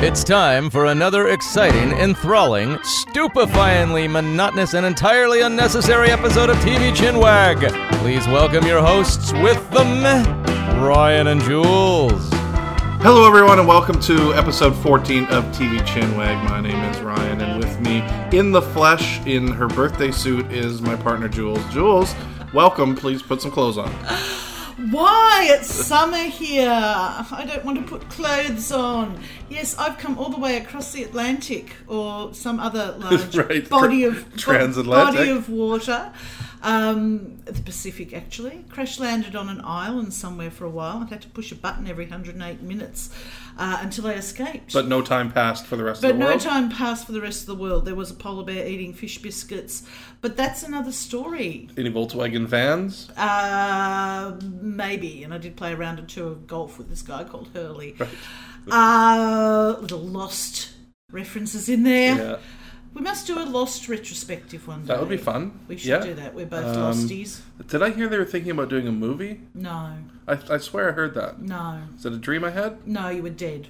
It's time for another exciting, enthralling, stupefyingly monotonous, and entirely unnecessary episode of TV Chinwag. Please welcome your hosts with them, Ryan and Jules. Hello, everyone, and welcome to episode 14 of TV Chinwag. My name is Ryan, and with me in the flesh, in her birthday suit, is my partner Jules. Jules, welcome. Please put some clothes on. Why? It's summer here. I don't want to put clothes on. Yes, I've come all the way across the Atlantic or some other large Right, body of transatlantic. body of water. Um, the Pacific, actually. Crash landed on an island somewhere for a while. I had to push a button every 108 minutes uh, until I escaped. But no time passed for the rest But of the no world. time passed for the rest of the world. There was a polar bear eating fish biscuits. But that's another story. Any Volkswagen vans? Uh, maybe. And I did play a round or two of golf with this guy called Hurley. Uh, little lost references in there. Yeah, We must do a lost retrospective one day. that would be fun. We should yeah. do that. We're both Um, losties. Did I hear they were thinking about doing a movie? No, I, I swear I heard that. no, Is it a dream I had? no. You were dead.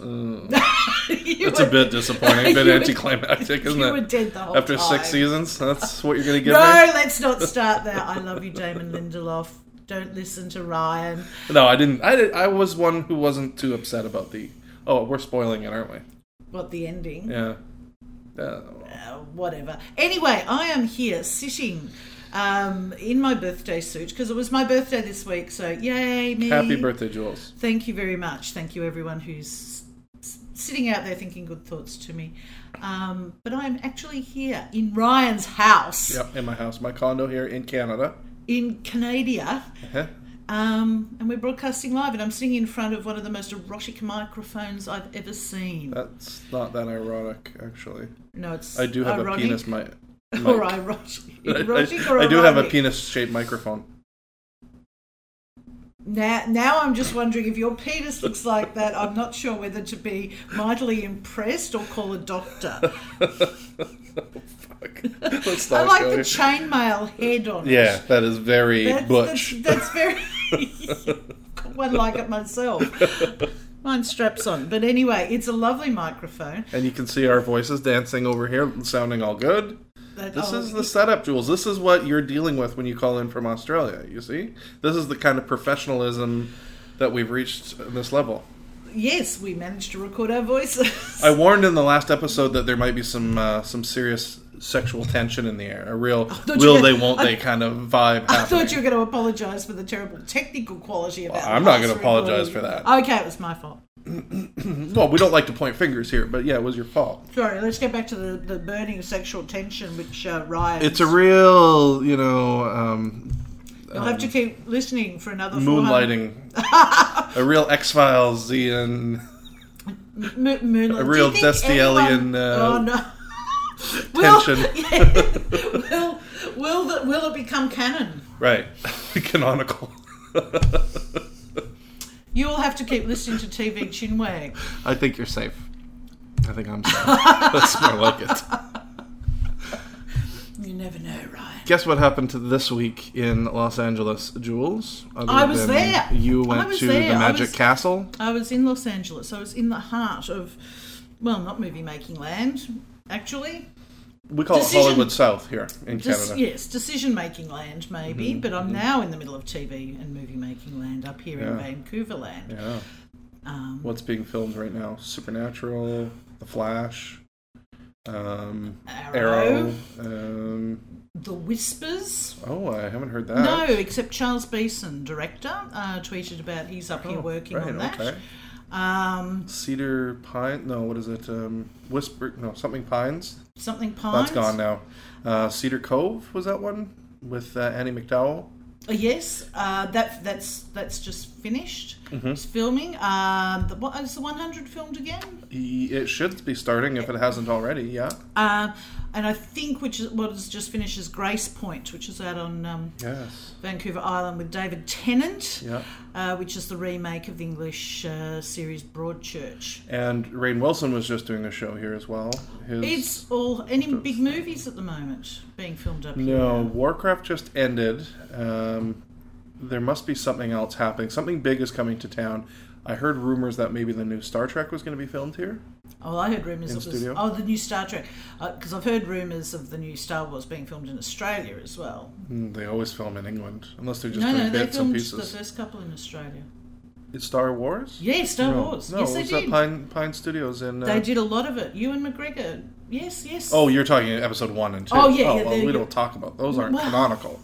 Uh, it's a bit disappointing, a bit were- anticlimactic, isn't it? you it? were dead the whole time. After time. six seasons, that's what you're going to get. No, me? let's not start there. I love you, Damon Lindelof. Don't listen to Ryan. No, I didn't. I did, I was one who wasn't too upset about the. Oh, we're spoiling it, aren't we? What the ending? Yeah. Uh, whatever. Anyway, I am here sitting um, in my birthday suit because it was my birthday this week. So yay me! Happy birthday, Jules. Thank you very much. Thank you everyone who's sitting out there thinking good thoughts to me. Um, but I'm actually here in Ryan's house Yep, in my house, my condo here in Canada. in Canada. Uh-huh. Um, and we're broadcasting live, and I'm sitting in front of one of the most erotic microphones I've ever seen. That's not that ironic, actually. no, it's I do have ironic a penis mic. or erotic. Erotic I- or I do have a penis-shaped microphone. Now, now I'm just wondering if your penis looks like that. I'm not sure whether to be mightily impressed or call a doctor. Fuck. I like go the chainmail head on Yeah, it. that is very That's, butch. That's, that's very. One like it myself. Mine straps on. But anyway, it's a lovely microphone. and you can see our voices dancing over here, sounding all good. That, This oh, is the setup, Jules. This is what you're dealing with when you call in from Australia. You see, this is the kind of professionalism that we've reached at this level. Yes, we managed to record our voices. I warned in the last episode that there might be some uh, some serious sexual tension in the air. A real will you they won't they kind of vibe. I happening. thought you were going to apologise for the terrible technical quality of Well, our I'm not gonna apologise for that. Okay, it was my fault. Well, we don't like to point fingers here, but yeah, it was your fault. Sorry, let's get back to the, the burning sexual tension which uh, Ryan. It's a real, you know, um, You'll have to keep listening for another moonlighting, a real X Files and M- moonlight. a real Destielian, uh, oh no. Will, tension. yeah, will will the, will it become canon? right, canonical. You will have to keep listening to TV Chinwag. I think you're safe. I think I'm safe. That's more like it. You never know, Ryan. Guess what happened to this week in Los Angeles, Jules? Other I was there. You went to there. the I Magic was- Castle. I was in Los Angeles. I was in the heart of, well, not movie making land, actually. We call Decision- it Hollywood South here in Dis- Canada. yes, decision making land, maybe, but I'm now in the middle of TV and movie making land up here in Mm-hmm. Vancouver land. Yeah. Um, What's being filmed right now? Supernatural, The Flash, um, Arrow, Arrow. Um, The Whispers. oh, I haven't heard that. No, except Charles Beeson, director, uh, tweeted about he's up here Oh, working right, on that. Okay. Um, Cedar Pine. No, what is it? Um, Whisper. No, something Pines. Something Pines. That's gone now. Uh, Cedar Cove was that one with uh, Andie MacDowell. Uh, yes, uh, that that's that's just finished. Mm-hmm. It's filming. Um, the, what is the 100 filmed again? It should be starting if it hasn't already. Yeah. Uh, and I think which is what has just finished is Gracepoint, which is out on um, Yes. Vancouver Island with David Tennant, Yeah. uh, which is the remake of the English uh, series Broadchurch. And Rainn Wilson was just doing a show here as well. His It's all any big movies at the moment being filmed up here. no Warcraft just ended. Um, there must be something else happening. Something big is coming to town. I heard rumors that maybe the new Star Trek was going to be filmed here. Oh, I heard rumours In of this. Oh, the new Star Trek. Because I've heard rumours of the new Star Wars being filmed in Australia as well. Mm, They always film in England, unless they're just no, no, they filmed the first couple in Australia. It's Star Wars. Yeah, Star no, Wars. No, yes, it they was at did. Pine Pine Studios in. Uh, They did a lot of it. Ewan McGregor. Yes, yes. Oh, you're talking episode one and two. Oh, yeah, Oh, yeah, well, we don't talk about those. Aren't Well- canonical.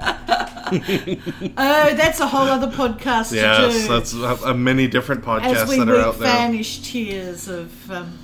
Oh, that's a whole other podcast Yes, to do. that's a, many different podcasts that are out there. vanished tears of, um,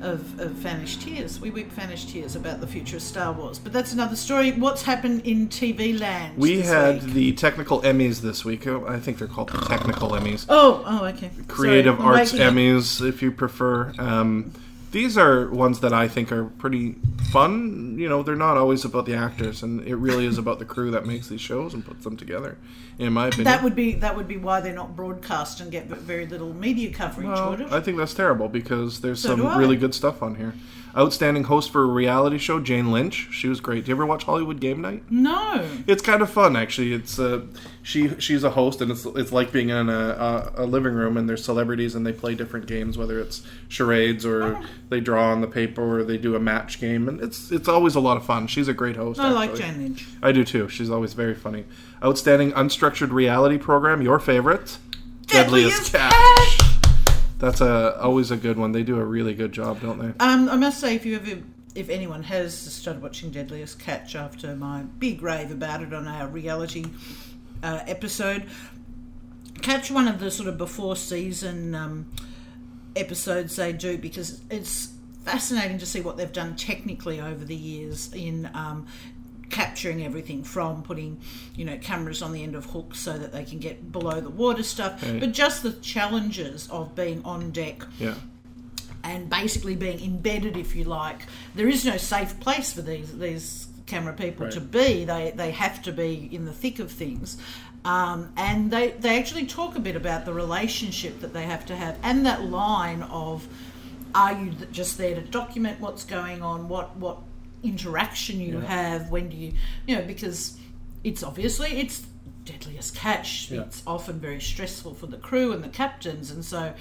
of of vanished tears. We weep vanished tears about the future of Star Wars. But that's another story. What's happened in TV land? We had week? the technical Emmys this week. Oh, I think they're called the technical Emmys. Oh, oh, okay. Creative Sorry, Arts up. Emmys, if you prefer. Um, these are ones that I think are pretty fun. You know, they're not always about the actors, and it really is about the crew that makes these shows and puts them together. In my opinion, That would be that would be why they're not broadcast and get very little media coverage, Well, would it? I think that's terrible because there's So some really good stuff on here. Outstanding host for a reality show, Jane Lynch. She was great. Do you ever watch Hollywood Game Night? no. It's kind of fun, actually. It's uh, she she's a host, and it's it's like being in a, a, a living room, and there's celebrities, and they play different games, whether it's charades or Oh. they draw on the paper or they do a match game, and it's it's always a lot of fun. She's a great host. I like. Jane Lynch. I do too. She's always very funny. Outstanding unstructured reality program, your favorite, Deadliest Catch. That's a always a good one. They do a really good job, don't they? Um, I must say, if you ever, if anyone has started watching Deadliest Catch after my big rave about it on our reality uh, episode, catch one of the sort of before season um, episodes they do because it's fascinating to see what they've done technically over the years in um, capturing everything from putting you know cameras on the end of hooks so that they can get below the water stuff Right. but just the challenges of being on deck Yeah. and basically being embedded, if you like. There is no safe place for these these camera people Right. to be. They they have to be in the thick of things. Um, and they, they actually talk a bit about the relationship that they have to have and that line of are you just there to document what's going on what what interaction you Yeah. have when do you you know because it's obviously it's deadliest catch Yeah. it's often very stressful for the crew and the captains and so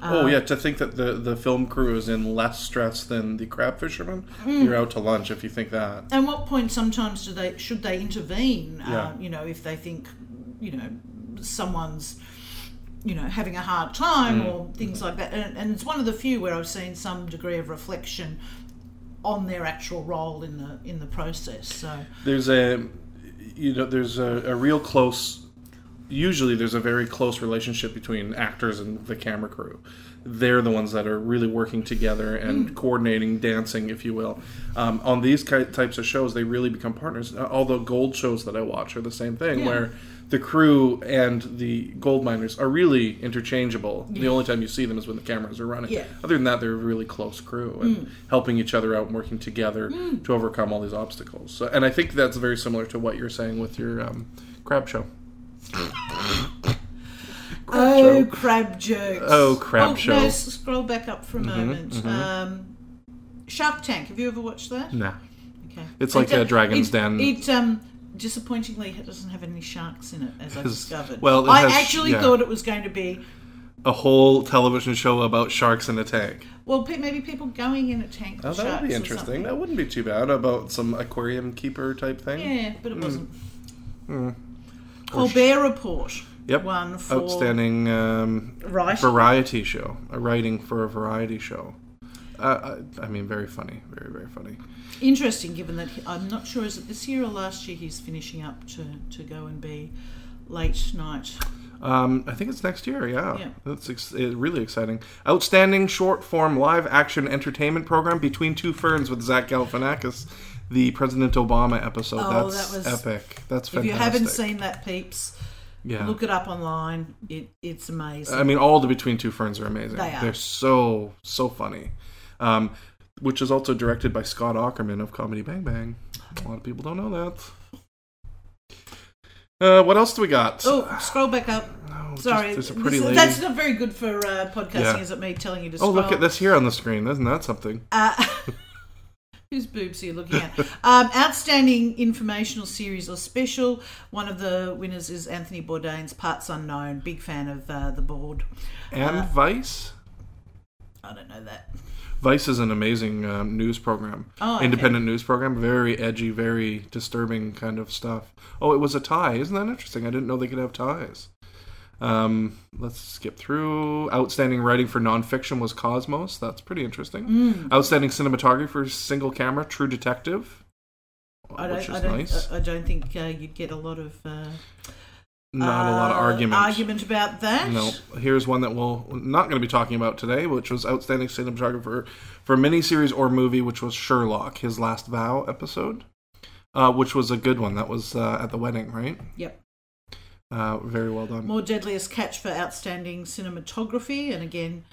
Oh um, yeah, to think that the the film crew is in less stress than the crab fishermen. Hmm. You're out to lunch if you think that. And what point sometimes do they should they intervene? Yeah. Uh, you know, if they think, you know, someone's, you know, having a hard time Mm. or things like that. And, and it's one of the few where I've seen some degree of reflection on their actual role in the in the process. So There's a you know there's a, a real close. Usually, there's a very close relationship between actors and the camera crew. They're the ones that are really working together and coordinating, dancing, if you will. Um, on these ki- types of shows, they really become partners. All the gold shows that I watch are the same thing, Yeah. where the crew and the gold miners are really interchangeable. The only time you see them is when the cameras are running. Yeah. Other than that, they're a really close crew and helping each other out and working together to overcome all these obstacles. So, and I think that's very similar to what you're saying with your um, crab show. oh, show. crab jokes. Oh, crab oh, show. Mm-hmm, No, scroll back up for a moment. Um, Shark Tank. Have you ever watched that? Nah. Okay. It's like It- a Dragon's it, Den. It um, disappointingly it doesn't have any sharks in it, as I Has- discovered. well, it I has- actually yeah. thought it was going to be A whole television show about sharks in a tank. well, maybe people going in a tank. Oh, that would be interesting. That wouldn't be too bad. About some aquarium keeper type thing. Yeah, but it wasn't. Mm. Colbert Report. Yep. One for Outstanding um, variety show. A writing for a variety show. Uh, I, I mean, very funny. Very, very funny. Interesting, given that he, I'm not sure is it this year or last year he's finishing up to to go and be late night. Um, I think it's next year. Yeah, Yeah. that's ex- uh, really exciting. Outstanding short form live action entertainment program Between Two Ferns with Zach Galifianakis, the President Obama episode. Oh, that's that was- epic. That's If you haven't seen that, peeps, yeah. look it up online. It it's amazing. I mean, all the Between Two Ferns are amazing. They are. They're so so funny. Um, which is also directed by Scott Aukerman of Comedy Bang Bang. A lot of people don't know that. Uh, what else do we got? oh, scroll back up. Oh, just- Sorry, there's a pretty this- lady. that's not very good for uh, podcasting. Yeah. Is it me telling you to? Scroll. Oh, look at this here on the screen. Isn't that something? Uh, Whose boobs are you looking at? um, outstanding informational series or special. One of the winners is Anthony Bourdain's Parts Unknown. Big fan of uh, the board. And Vice. I don't know that. Vice is an amazing um, news program, Oh, okay. independent news program. Very edgy, very disturbing kind of stuff. Oh, it was a tie. Isn't that interesting? I didn't know they could have ties. Um, let's skip through. Outstanding writing for nonfiction was Cosmos. That's pretty interesting. Mm. Outstanding cinematography for single camera, True Detective, I don't. which is I don't. nice. I, I don't think uh, you'd get a lot of. Uh, Not a lot of uh, argument. Argument about that. No, here's one that we'll not going to be talking about today, which was outstanding cinematographer for a miniseries or movie, which was Sherlock, his last vow episode, uh, which was a good one. That was uh, at the wedding, right? Yep. Uh, very well done. More Deadliest Catch for outstanding cinematography, and again,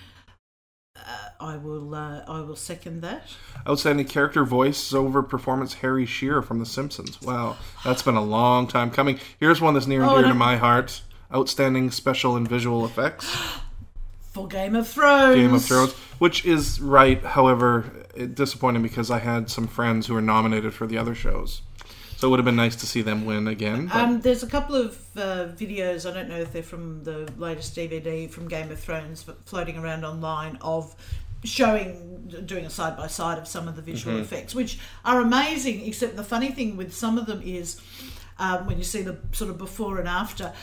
uh, I will. Uh, I will second that. Outstanding character voice over performance, Harry Shearer from The Simpsons. Wow, that's been a long time coming. Here's one that's near and Oh, dear and to I'm- my heart. Outstanding special and visual effects. For Game of Thrones. Game of Thrones, which is right. However, it, disappointing because I had some friends who were nominated for the other shows, so it would have been nice to see them win again. But Um, there's a couple of uh, videos. I don't know if they're from the latest DVD from Game of Thrones, but floating around online of showing doing a side by side of some of the visual effects, which are amazing. Except the funny thing with some of them is um, when you see the sort of before and after.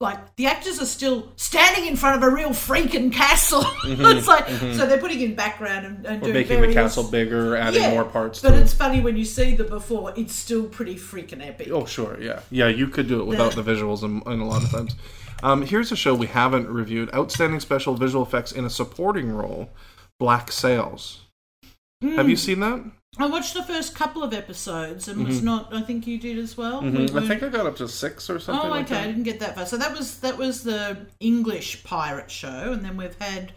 Like the actors are still standing in front of a real freaking castle. it's like so they're putting in background and, and we're doing making the castle bigger, adding Yeah, more parts. But it's it. funny when you see the before; it's still pretty freaking epic. oh sure, yeah, yeah. You could do it without the visuals, in, in a lot of times. Um, here's a show we haven't reviewed: outstanding special visual effects in a supporting role, Black Sails. Have you Hmm. seen that? I watched the first couple of episodes and was not. I think you did as well. Mm-hmm. I think I got up to six or something. Oh, like okay. I didn't get that far. So that was that was the English pirate show, and then we've had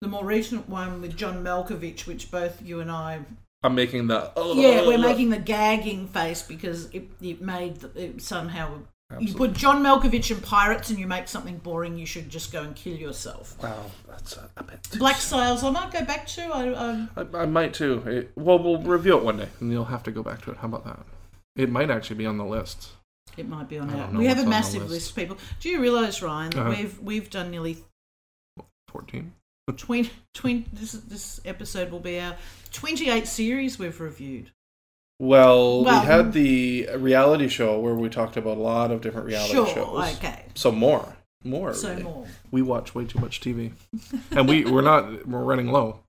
the more recent one with John Malkovich, which both you and I. I'm making the. Yeah, we're making the gagging face because it, it made it somehow. You put John Malkovich and pirates, and you make something boring. You should just go and kill yourself. Wow, that's a, a bit. Black Sails. I might go back to. I, I, I, I might too. It, well, we'll review it one day, and you'll have to go back to it. How about that? It might actually be on the list. It might be on our. We have a massive list. of people. Do you realise, Ryan, that Uh-huh. we've we've done nearly Fourteen. 20, 20 this this episode will be our twenty eight series we've reviewed. Well, Well- we had the reality show where we talked about a lot of different reality sure, shows. okay. So more, more. So really. more. We watch way too much TV, and we we're not we're running low.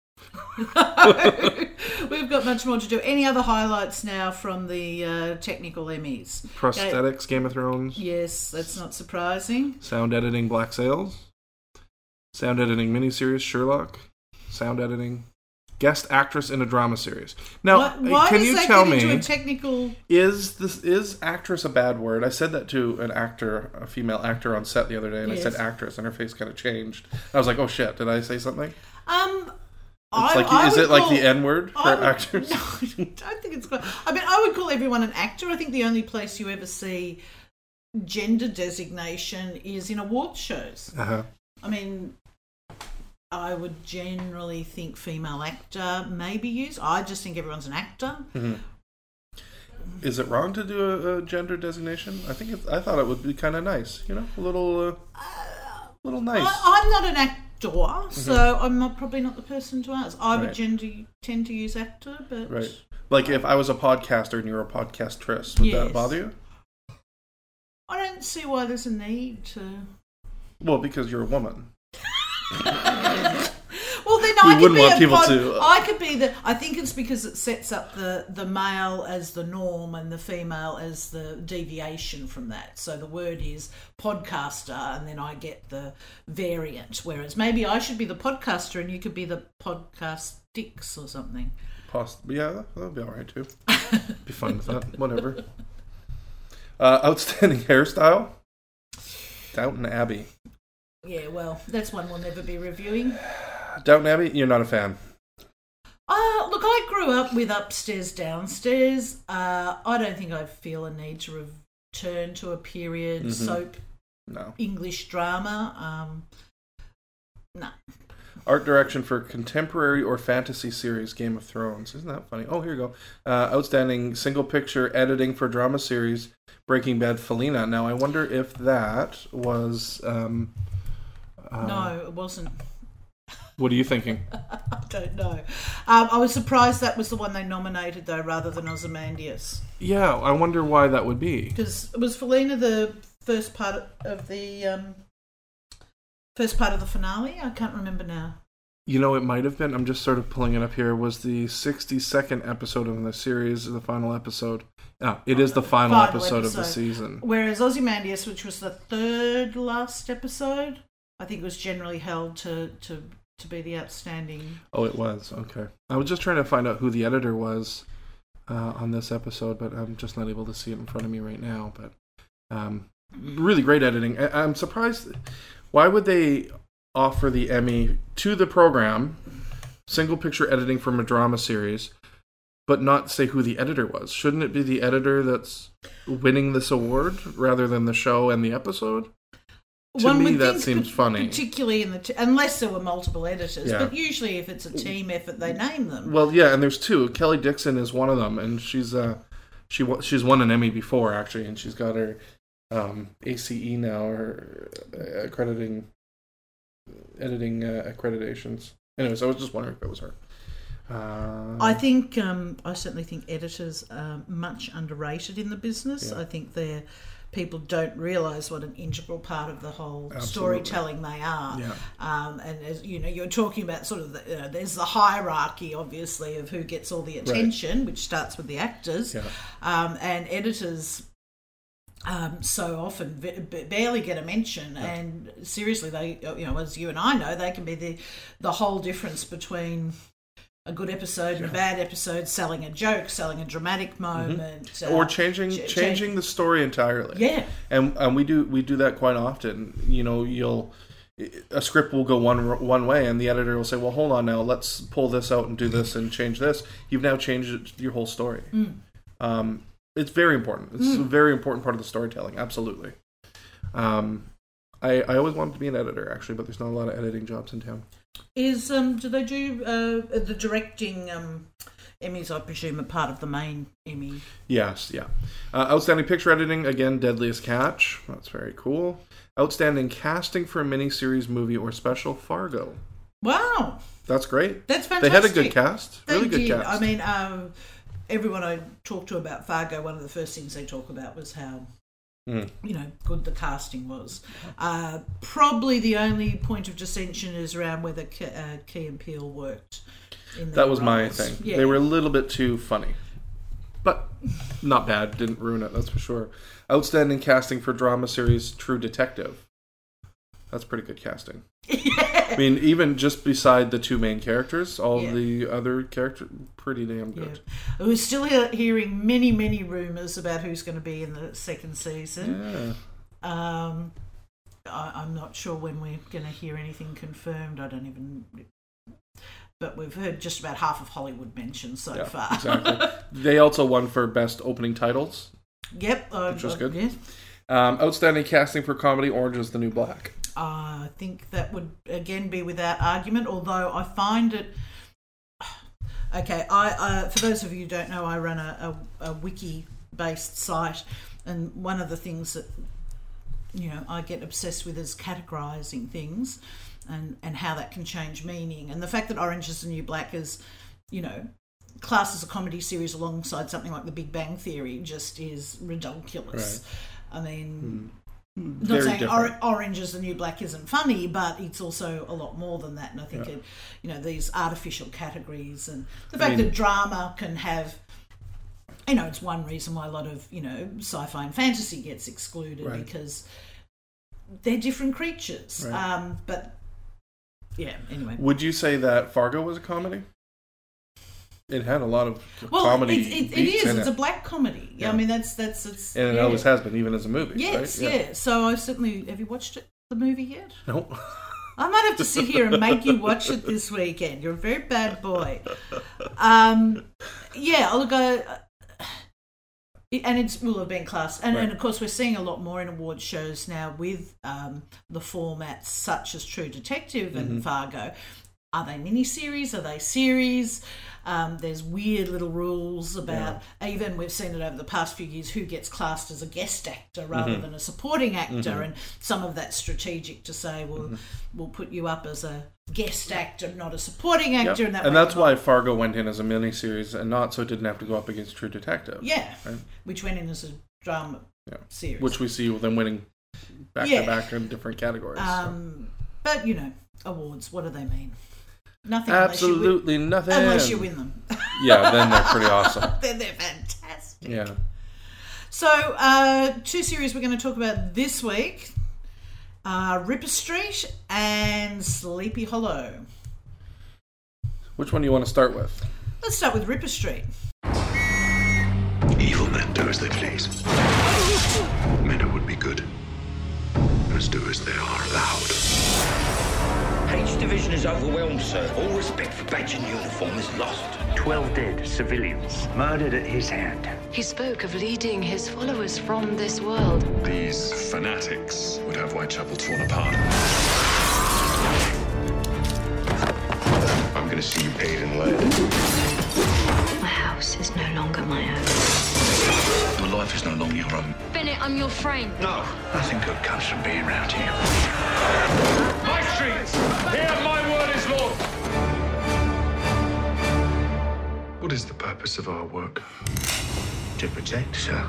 We've got much more to do. Any other highlights now from the uh, technical Emmys? Prosthetics, Game of Thrones, Yes, that's not surprising. sound editing, Black Sails, sound editing miniseries, Sherlock, sound editing, guest actress in a drama series. Now, Why, why can you tell me? technical? is this is actress a bad word? I said that to an actor, a female actor on set the other day, and I said actress, and her face kind of changed. I was like, "Oh shit! Did I say something?" Um, It's I, like, I is it like the N word for would- actors? No, I don't think it's quite. I mean, I would call everyone an actor. I think the only place you ever see gender designation is in awards shows. Uh-huh. I mean, I would generally think female actor may be used. I just think everyone's an actor. Mm-hmm. Is it wrong to do a, a gender designation? I think it's, I thought it would be kind of nice, you know, a little, uh, uh, little nice. I, I'm not an actor, mm-hmm. so I'm not probably not the person to ask. I would Right. gender, tend to use actor, but right. Like if I was a podcaster and you were a podcastress, would Yes. that bother you? I don't see why there's a need to. Well, because you're a woman. Well, then I could be want people pod- to- I could be the. I think it's because it sets up the the male as the norm and the female as the deviation from that. So the word is podcaster, and then I get the variant. Whereas maybe I should be the podcaster, and you could be the podcast dicks or something. Poss- yeah, that would be all right too. be fine with that. Whatever. Uh, outstanding hairstyle. Downton Abbey. Yeah, well, that's one we'll never be reviewing. Downton Abbey. You're not a fan. Uh, look, I grew up with upstairs, downstairs. Uh, I don't think I feel a need to return to a period Mm-hmm. soap No. English drama. Um, no. Art direction for contemporary or fantasy series Game of Thrones. Isn't that funny? Oh, here you go. Uh, outstanding single picture editing for drama series Breaking Bad Felina. Now, I wonder if that was. Um, uh, no, it wasn't. What are you thinking? I don't know. Um, I was surprised that was the one they nominated, though, rather than Ozymandias. Yeah, I wonder why that would be. Because was Felina the first part of the um, first part of the finale? I can't remember now. You know, it might have been. I'm just sort of pulling it up here. Was the 62nd episode of the series the final episode? No, it is the final, Final episode, of the season. Whereas Ozymandias, which was the third last episode, I think was generally held to to to be the outstanding. Oh, it was. Okay. I was just trying to find out who the editor was uh, on this episode, but I'm just not able to see it in front of me right now. But um, really great editing. I- I'm surprised. Why would they offer the Emmy to the program, single picture editing from a drama series, but not say who the editor was? Shouldn't it be the editor that's winning this award rather than the show and the episode? To me, would that seems pa- funny. particularly in the t- unless there were multiple editors. Yeah. But usually, if it's a team effort, they name them. Well, yeah, and there's two. Kelly Dixon is one of them, and she's uh, she she's won an Emmy before actually, and she's got her um, ACE now, her uh, accrediting editing uh, accreditations. Anyways, I was just wondering if it was her. Uh, I think um, I certainly think editors are much underrated in the business. Yeah. I think they're people don't realise what an integral part of the whole Absolutely. storytelling they are. Yeah. Um, and as you know, you're talking about sort of the, you know, there's the hierarchy, obviously, of who gets all the attention, which starts with the actors, Yeah. um, and editors. Um, so often b- b- barely get a mention, and seriously, they you know as you and I know, they can be the the whole difference between a good episode and a bad episode, selling a joke, selling a dramatic moment, Mm-hmm. or uh, changing ch- changing the story entirely. Yeah, and and we do we do that quite often. You know, you'll a script will go one one way, and the editor will say, "Well, hold on now, let's pull this out and do this and change this." You've now changed your whole story. Um, it's very important. It's a very important part of the storytelling. Absolutely. Um, I I always wanted to be an editor actually, but there's not a lot of editing jobs in town. Is um do they do uh, the directing um Emmys? I presume are part of the main Emmy. Yes, yeah. Uh, outstanding picture editing again, Deadliest Catch. That's very cool. Outstanding casting for a miniseries, movie, or special, Fargo. Wow, That's great. that's fantastic. They had a good cast. They really good did. cast. I mean, um, everyone I talked to about Fargo, one of the first things they talk about was how Mm. you know good the casting was. Uh, probably the only point of dissension is around whether Ke- uh, Key and Peele worked. In that their was my thing. Yeah. They were a little bit too funny, but not bad. Didn't ruin it. That's for sure. Outstanding casting for drama series True Detective. That's pretty good casting. I mean, even just beside the two main characters, all Yeah. the other characters, pretty damn Yeah. good. We're still hearing many, many rumours about who's going to be in the second season. Yeah. Um, I, I'm not sure when we're going to hear anything confirmed. I don't even. But we've heard just about half of Hollywood mentioned so Yeah, far. exactly. They also won for best opening titles. yep. Uh, Which was uh, good. yeah. Um, outstanding casting for comedy Orange is the New Black. I think that would again be without argument. Although I find it. Okay, I uh, for those of you who don't know, I run a, a, a wiki-based site, and one of the things that you know I get obsessed with is categorizing things, and and how that can change meaning. And the fact that Orange is the New Black is, you know, classed as a comedy series alongside something like The Big Bang Theory just is ridiculous. I mean, not Very saying or- Orange is the New Black isn't funny, but it's also a lot more than that. And I think Yeah. it, you know these artificial categories and the I fact mean- that drama can have. You know, it's one reason why a lot of you know sci-fi and fantasy gets excluded Right. because they're different creatures. Right. Um, but yeah, anyway. Would you say that Fargo was a comedy? It had a lot of Well, comedy it, it, it beats is. It's it. a black comedy. Yeah. I mean, that's that's it's. and it yeah. always has been, even as a movie. Yes, right? yeah. So I certainly have you watched it, the movie yet? No. I might have to sit here and make you watch it this weekend. You're a very bad boy. Um, yeah, look, I, and it will have been class. And, and of course, we're seeing a lot more in award shows now with um, the formats such as True Detective and Mm-hmm. Fargo. Are they miniseries? Are they series? Um, there's weird little rules about even we've seen it over the past few years who gets classed as a guest actor rather than a supporting actor, and some of that's strategic to say, well, we'll put you up as a guest actor, not a supporting Yep. actor, and that And that's why Fargo went in as a miniseries and not so it didn't have to go up against True Detective. Yeah, Right. which went in as a drama Yeah. series. Which we see them winning back Yeah. to back in different categories. so. um, but you know, awards. What do they mean? Nothing unless win, Absolutely nothing. unless you win them. Yeah, then they're pretty awesome. then they're fantastic. Yeah. So, uh, two series we're going to talk about this week: uh, Ripper Street and Sleepy Hollow. Which one do you want to start with? Let's start with Ripper Street. Evil men do as they please. Men who would be good must do as they are allowed. H Division is overwhelmed, sir. All respect for badge and uniform is lost. Twelve dead civilians murdered at his hand. He spoke of leading his followers from this world. These fanatics would have Whitechapel torn apart. I'm gonna see you paid in lead. My house is no longer my own. Your life is no longer your own. Bennett, I'm your friend. No, nothing good comes from being around here. My streets! Here my word is law! What is the purpose of our work? To protect, sir.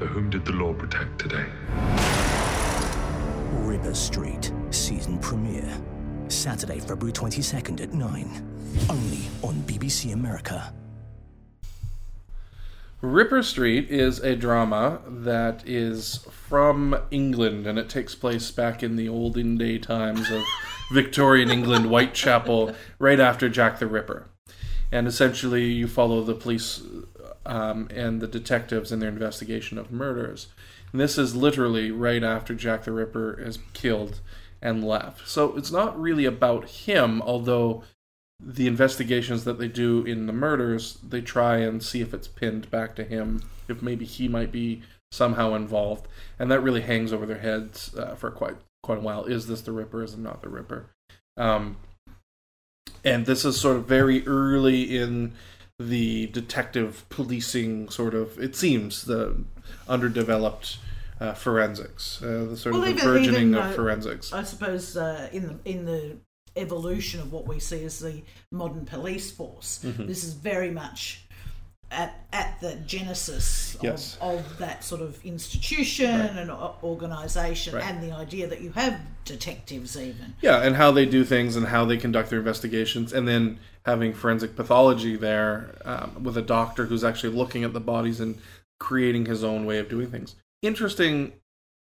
So whom did the law protect today? Ripper Street, season premiere. Saturday, February 22nd at 9. Only on BBC America. Ripper Street is a drama that is from England and it takes place back in the olden day times of Victorian England, Whitechapel, right after Jack the Ripper. And essentially, you follow the police um, and the detectives in their investigation of murders. And this is literally right after Jack the Ripper is killed and left. So it's not really about him, although the investigations that they do in the murders, they try and see if it's pinned back to him, if maybe he might be somehow involved, and that really hangs over their heads uh, for quite quite a while. Is this the Ripper? Is it not the Ripper? Um, and this is sort of very early in the detective policing sort of. It seems the underdeveloped uh, forensics, uh, the sort Well, of the even- burgeoning even, of uh, forensics. I suppose uh, in the in the evolution of what we see as the modern police force, Mm-hmm. this is very much at at the genesis Yes. of, of that sort of institution and organisation, Right. and the idea that you have detectives even. Yeah, and how they do things and how they conduct their investigations, and then having forensic pathology there um, with a doctor who's actually looking at the bodies and creating his own way of doing things. Interesting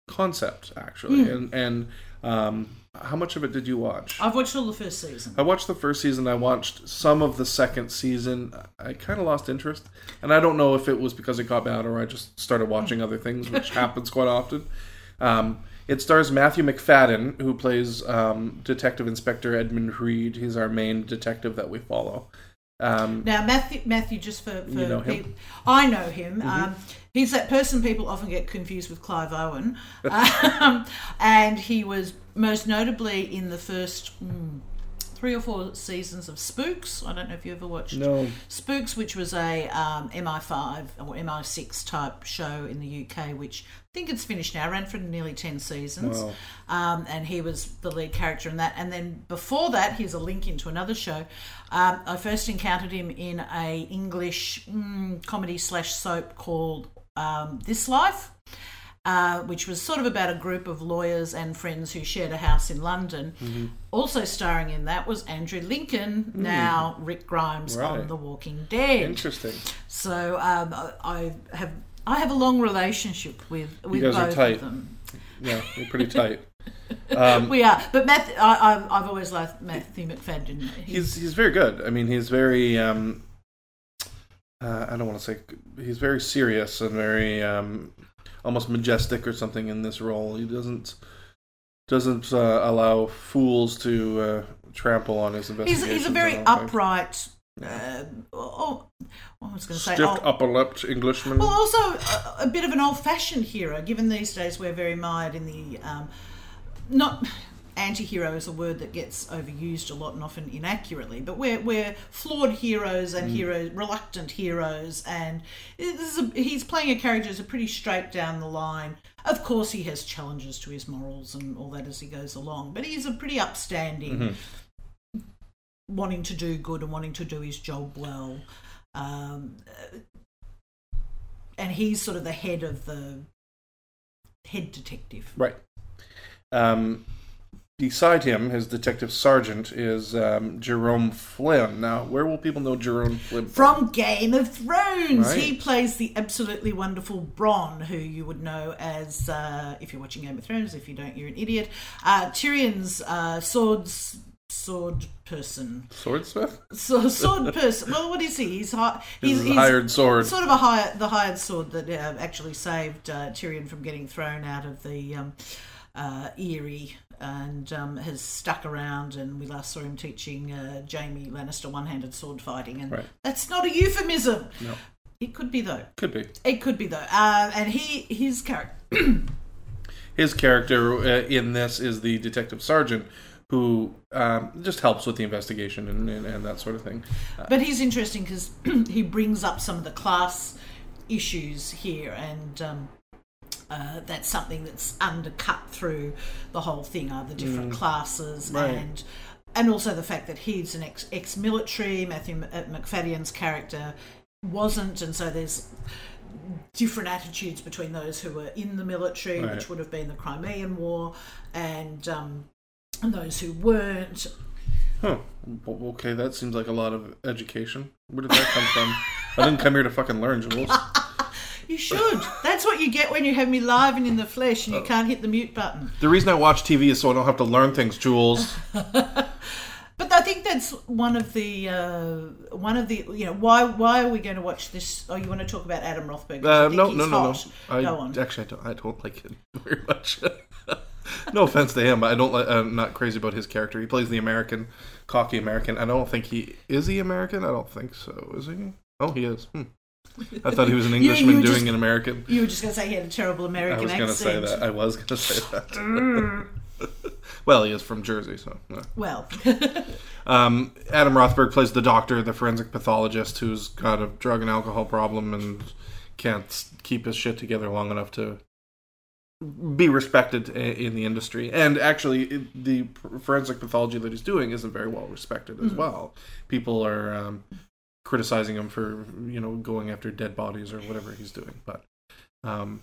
concept, actually. And and um, how much of it did you watch? I've watched all the first season. I watched the first season. I watched some of the second season. I kind of lost interest, and I don't know if it was because it got bad or I just started watching other things, which happens quite often. Um, it stars Matthew Macfadyen, who plays um, Detective Inspector Edmund Reed. He's our main detective that we follow. Um, Now, Matthew, Matthew, just for, for You know? Mm-hmm. I know him. Um, he's that person people often get confused with Clive Owen, um, and he was most notably in the first mm, three or four seasons of Spooks. I don't know if you ever watched No. Spooks, which was a um, MI5 or MI6 type show in the UK, which I think it's finished now. Ran for nearly ten seasons, Wow. um, and he was the lead character in that. And then before that, here's a link into another show. Um, I first encountered him in a English mm, comedy slash soap called um, This Life. Uh, which was sort of about a group of lawyers and friends who shared a house in London. Mm-hmm. Also starring in that was Andrew Lincoln, now Rick Grimes Mm. Right. on The Walking Dead. interesting. So um, I- I have I have a long relationship with with both of them. Yeah, you're pretty tight. Um, We are, but Matt, I, I've, I've always liked Matthew Macfadyen. he's he's very good. I mean, he's very. Um, uh, I don't want to say he's very serious and very um, almost majestic or something in this role. He doesn't doesn't uh, allow fools to uh, trample on his he's, investigations. he's a very upright. Uh, oh, I was going to say. stiff, oh, upper-lipped Englishman. Well, also a, a bit of an old-fashioned hero, given these days we're very mired in the um, not. anti-hero is a word that gets overused a lot and often inaccurately but we're, we're flawed heroes and heroes reluctant heroes and this is a, he's playing a character who's a pretty straight down the line of course he has challenges to his morals and all that as he goes along but he's a pretty upstanding wanting to do good and wanting to do his job well um, and he's sort of the head of the head detective Right. Um, beside him, his detective sergeant is um, Jerome Flynn. Now, where will people know Jerome Flynn from Game of Thrones. He plays the absolutely wonderful Bronn, who you would know as, uh, if you're watching Game of Thrones, if you don't, you're an idiot. Uh, Tyrion's uh, swords sword person, Swordsmith? so, sword person. Well, what is he? He's hi- He's he's, a hired sword. Sort of a hired, the hired sword that uh, actually saved uh, Tyrion from getting thrown out of the um, uh, Eyrie and um, has stuck around. And we last saw him teaching uh, Jaime Lannister one-handed sword fighting, and Right. that's not a euphemism. No. It could be though. Could be. It could be though. Uh, and he, his character. His character uh, in this is the detective sergeant who um, just helps with the investigation and, and, and that sort of thing. But he's interesting because he brings up some of the class issues here, and um, uh, that's something that's undercut through the whole thing are the different classes Right. and. And also the fact that he's an ex ex military, Matthew uh, Macfadyen's character wasn't, and so there's different attitudes between those who were in the military, Right. which would have been the Crimean War, and um, and those who weren't. Huh. Okay, that seems like a lot of education. Where did that come from? I didn't come here to fucking learn, Jules. You should. That's what you get when you have me live and in the flesh and you can't hit the mute button. The reason I watch TV is so I don't have to learn things, Jules. But I think that's one of the uh, one of the you know why why are we going to watch this? Oh, you want to talk about Adam Rothenberg? Uh, no, no, no, no. I, Go on. Actually, I don't, I don't like him very much. no offense to him, but I don't. Like, I'm not crazy about his character. He plays the American, cocky American. I don't think he is he American. I don't think so. Is he? Oh, he is. Hmm. I thought he was an you Englishman doing just- an American. You were just going to say he had a terrible American I was going to say that. I was going to say that. well, he is from Jersey, so. yeah. Well, Um, Adam Rothenberg plays the doctor, the forensic pathologist, who's got a drug and alcohol problem and can't keep his shit together long enough to be respected in the industry. And actually, the forensic pathology that he's doing isn't very well respected as well. People are um, criticizing him for you know going after dead bodies or whatever he's doing, but. Um,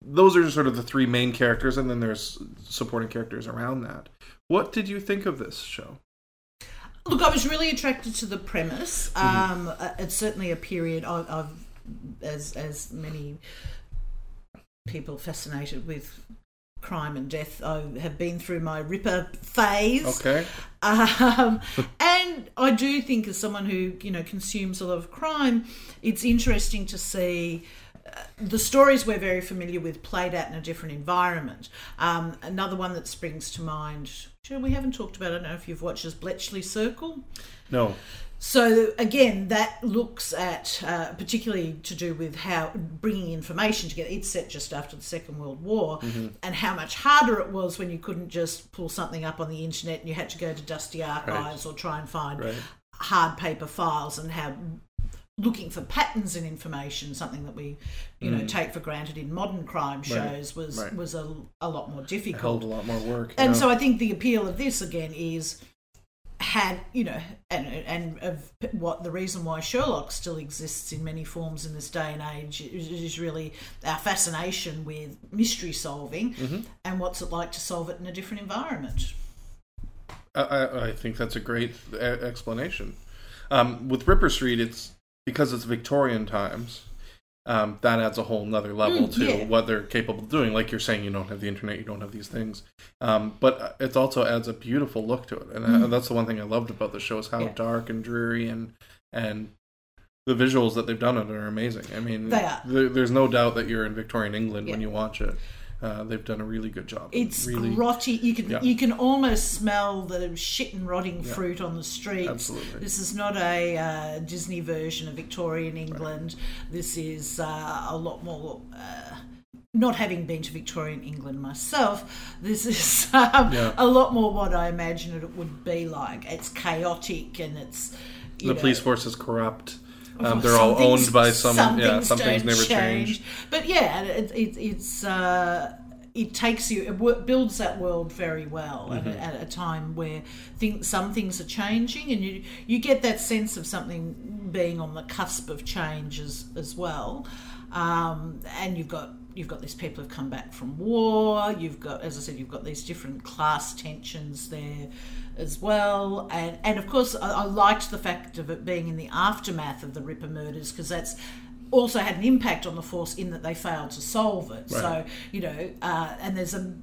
those are sort of the three main characters, and then there's supporting characters around that. What did you think of this show? look, I was really attracted to the premise. Mm-hmm. Um, uh, it's certainly a period I've, I've as as many people fascinated with crime and death. I have been through my Ripper phase. Okay. Um, and I do think, as someone who you know consumes a lot of crime, it's interesting to see uh, the stories we're very familiar with played out in a different environment. Um, another one that springs to mind. Sure, we haven't talked about. I don't know if you've watched is Bletchley Circle. No. So again, that looks at uh, particularly to do with how bringing information together. It's set just after the Second World War, and how much harder it was when you couldn't just pull something up on the internet and you had to go to dusty archives or try and find Right. hard paper files, and how looking for patterns in information, something that we you know take for granted in modern crime shows, was Mm. right. was a, a lot more difficult. a lot more work. And yeah. so I think the appeal of this again is had you know and and of what the reason why Sherlock still exists in many forms in this day and age is, is really our fascination with mystery solving Mm-hmm. and what's it like to solve it in a different environment. I, I, think that's a great explanation. Um, with Ripper Street, it's because it's Victorian times. Um, that adds a whole nother level Mm, to yeah. what they're capable of doing. Like you're saying, you don't have the internet, you don't have these things, um, but it also adds a beautiful look to it, and uh, that's the one thing I loved about the show is how Mm. Yeah. dark and dreary and and the visuals that they've done it are amazing. I mean, They are. There, there's no doubt that you're in Victorian England when you watch it. Uh, they've done a really good job. It's really, grotty. You can Yeah. you can almost smell the shit and rotting Yeah. fruit on the streets. Absolutely. This is not a uh, Disney version of Victorian England. This is uh, a lot more uh, not having been to Victorian England myself, this is um, Yeah. a lot more what I imagine it would be like. It's chaotic and it's The know, police force is corrupt. Um, they're all owned by some. Some yeah, some things never change. But yeah, it, it, it's uh, it takes you it builds that world very well Mm-hmm. at, a, at a time where things some things are changing, and you you get that sense of something being on the cusp of change as as well. Um, and you've got you've got these people who've come back from war. You've got, as I said, you've got these different class tensions there as well. And and of course, I, I liked the fact of it being in the aftermath of the Ripper murders because that's also had an impact on the force in that they failed to solve it. So you know, uh, and there's a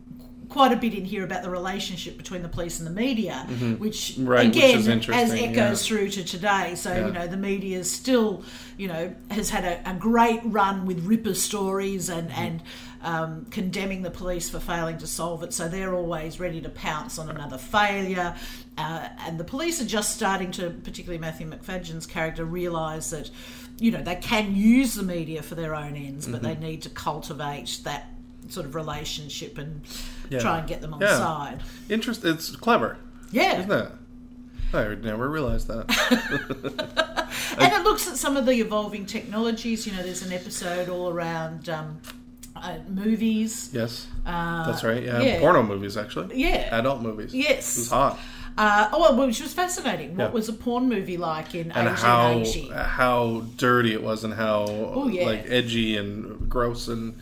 quite a bit in here about the relationship between the police and the media, which Mm-hmm. Right, again is as echoes yeah. through to today. So Yeah. you know, the media is still, you know, has had a, a great run with Ripper stories and Mm-hmm. and um, condemning the police for failing to solve it. So they're always ready to pounce on another failure. Uh, and the police are just starting to, particularly Matthew Macfadyen's character, realise that, you know, they can use the media for their own ends, but Mm-hmm. they need to cultivate that sort of relationship and Yeah. try and get them on Yeah. side. Interest. It's clever, Yeah. isn't it? I never realized that. and it looks at some of the evolving technologies. You know, there's an episode all around um, uh, movies. yes, that's right. Yeah. Uh, yeah. porno movies actually. Yeah. adult movies. Yes. it was hot. Uh, oh, well, which was fascinating. What Yeah. was a porn movie like in and how 1880? how dirty it was and how Oh, yeah. like edgy and gross and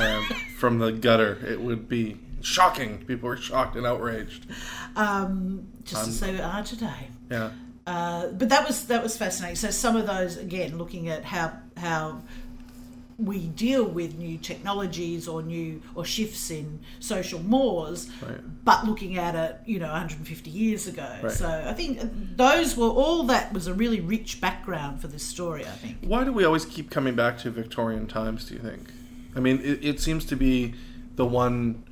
um, from the gutter it would be shocking people were shocked and outraged Um, just as they are today. yeah Uh, but that was that was fascinating. So some of those again, looking at how how we deal with new technologies or new or shifts in social mores, Right. but looking at it, you know, 150 years ago. Right. So I think those were all that was a really rich background for this story. I think. why do we always keep coming back to victorian times do you think i mean it, it seems to be the one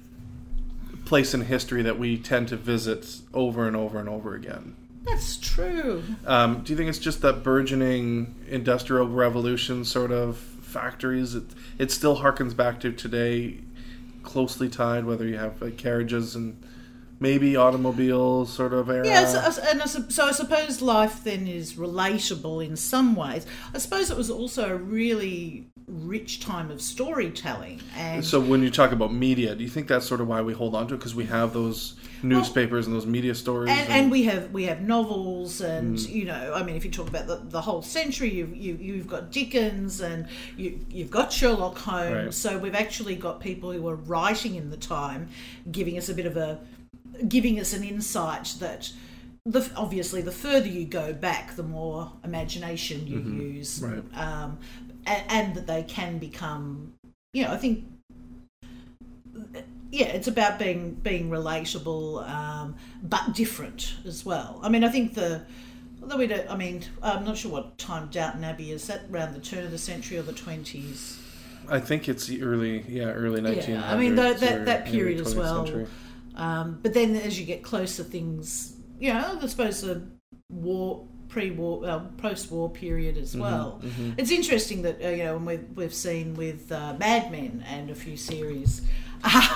place in history that we tend to visit over and over and over again That's true. Um, do you think it's just that burgeoning industrial revolution sort of factories? It, it still harkens back to today, closely tied, whether you have like, carriages and maybe automobile sort of era. Yeah, so, and I, so I suppose life then is relatable in some ways. I suppose it was also a really rich time of storytelling, and So when you talk about media, do you think that's sort of why we hold on to it? Because we have those newspapers and those media stories. and, and we have we have novels and Mm. you know I mean if you talk about the, the whole century you've you, you've got Dickens and you you've got Sherlock Holmes Right. so we've actually got people who were writing in the time giving us a bit of a giving us an insight that the obviously the further you go back the more imagination you use Mm-hmm. Right. um, and, and that they can become you know I think yeah, it's about being being relatable, um, but different as well. I mean, I think the although we don't, I mean, I'm not sure what time Downton Abbey is. That around the turn of the century or the twenties? I think it's the early, yeah, early 1900s. Yeah, I mean that or that, that period as 20th well. century. Um, but then as you get closer, things you know, I suppose the war pre-war uh, post-war period Mm-hmm, as well. It's interesting that uh, you know, and we've we've seen with uh, Mad Men and a few series.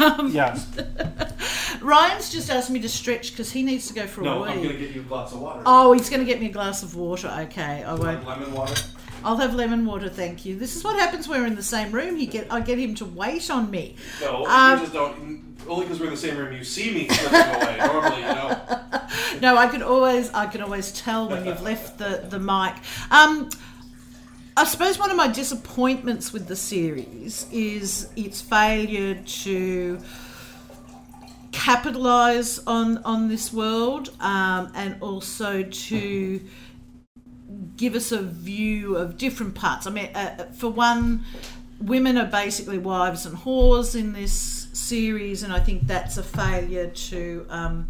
Um, Yeah. Ryan's just asked me to stretch because he needs to go for a wee. get you lots of water. Oh, he's going to get me a glass of water. Okay, I won't. Lemon water. I'll have lemon water, thank you. This is what happens when we're in the same room. He get I get him to wait on me. No, Um, you just don't. Only because we're in the same room, you see me slipping away. Normally, you know. No, I can always I can always tell when you've left the the mic. Um, I suppose one of my disappointments with the series is its failure to capitalize on on this world um, and also to give us a view of different parts. I mean, uh, for one, women are basically wives and whores in this series, and I think that's a failure to. Um,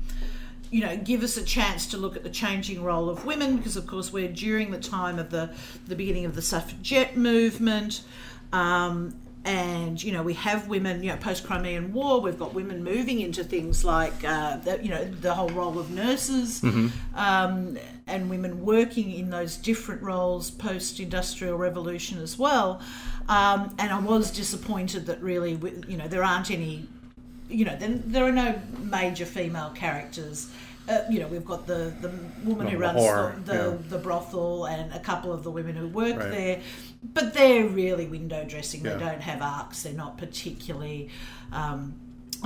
you know, give us a chance to look at the changing role of women because, of course, we're during the time of the the beginning of the suffragette movement. Um, and you know we have women you know post crimean war we've got women moving into things like uh, the, you know the whole role of nurses um, and women working in those different roles post industrial revolution as well. Um, and i was disappointed that really you know there aren't any you know then there are no major female characters uh, you know, we've got the, the woman who runs the, the, yeah. the brothel and a couple of the women who work Right. there, but they're really window dressing. Yeah. They don't have arcs. They're not particularly. Um,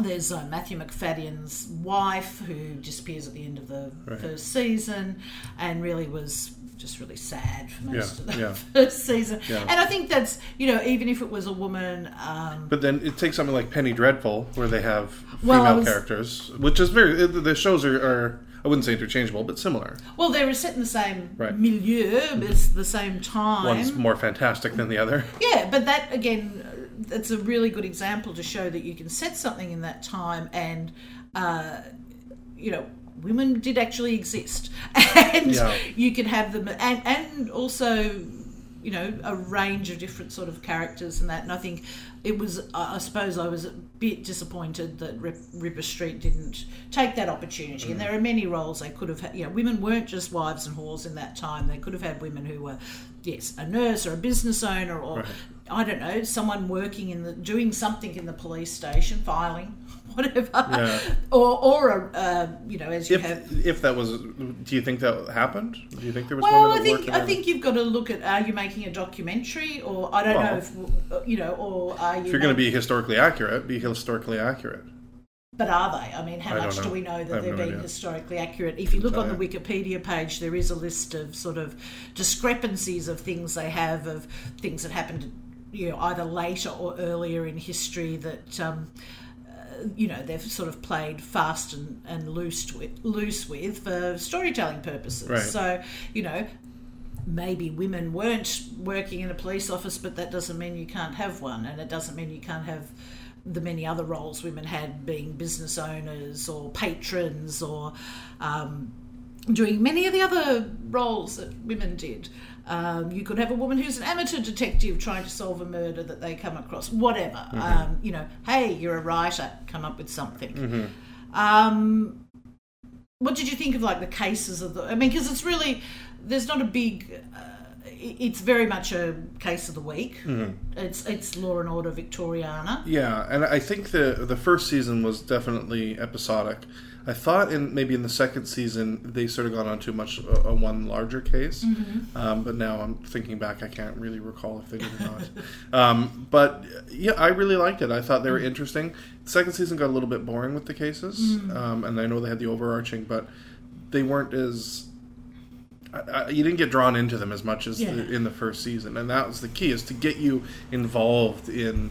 there's uh, Matthew Macfadyen's wife who disappears at the end of the Right. first season, and really was just really sad for most Yeah, of the yeah. first season. Yeah. And I think that's you know even if it was a woman. Um, But then it takes something like Penny Dreadful, where they have female I was- characters, which is very. The shows are, are, I wouldn't say interchangeable, but similar. well, they were set in the same Right. milieu, but it's the same time. One's more fantastic than the other. Yeah, but that again, that's a really good example to show that you can set something in that time, and uh, you know, women did actually exist, and Yeah. you can have them, and and also, you know, a range of different sort of characters and that. And I think it was, I suppose, I was a bit disappointed that Rip, Ripper Street didn't take that opportunity. Mm. And there are many roles they could have had. You know, women weren't just wives and whores in that time. They could have had women who were, yes, a nurse or a business owner or. I don't know, someone working in the doing something in the police station, filing, whatever, Yeah. or or a, uh, you know, as you If have if that was, do you think that happened? Do you think there was well, I think I think you've got to look at are you making a documentary or I don't know if you know or are you if you're going to be historically accurate, be historically accurate. but are they? I mean, how I much do we know that they're no being idea. historically accurate? If you look on the Wikipedia page, there is a list of sort of discrepancies of things they have of things that happened, you know, either later or earlier in history that. Um, uh, you know they've sort of played fast and, and loose with, loose with for storytelling purposes. Right. So you know maybe women weren't working in a police office, but that doesn't mean you can't have one, and it doesn't mean you can't have the many other roles women had, being business owners or patrons or um, doing many of the other roles that women did. Um, you could have a woman who's an amateur detective trying to solve a murder that they come across, whatever. Um, you know, hey, you're a writer, come up with something. Um, what did you think of like the cases of the? I mean, because it's really there's not a big. Uh, it's very much a case of the week. It's it's Law and Order Victoriana. Yeah, and I think the the first season was definitely episodic. I thought in maybe in the second season they sort of got on too much a, a one larger case, Mm-hmm. um, but now I'm thinking back, I can't really recall if they did or not. um, but yeah, I really liked it. I thought they were interesting. The second season got a little bit boring with the cases, Mm-hmm. um, and I know they had the overarching, but they weren't as I, I, you didn't get drawn into them as much as Yeah. the, in the first season, and that was the key: is to get you involved in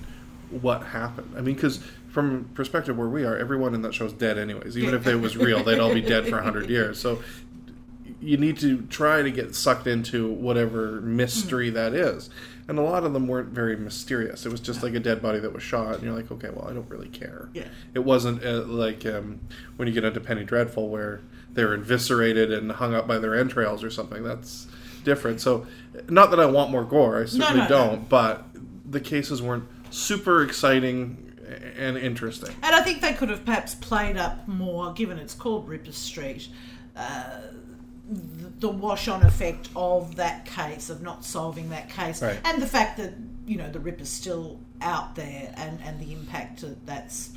what happened. I mean, because from perspective where we are, everyone in that show is dead, anyways. Even if they was real, they'd all be dead for hundred years. So you need to try to get sucked into whatever mystery that is. And a lot of them weren't very mysterious. It was just like a dead body that was shot, and you're like, okay, well, I don't really care. Yeah. It wasn't uh, like um, when you get into Penny Dreadful, where they're eviscerated and hung up by their entrails or something. That's different. So, not that I want more gore, I certainly no, no. don't, but the cases weren't super exciting and interesting. And I think they could have perhaps played up more, given it's called Ripper Street, uh, th- the wash on effect of that case, of not solving that case, Right. and the fact that, you know, the Ripper's still out there and, and the impact that that's,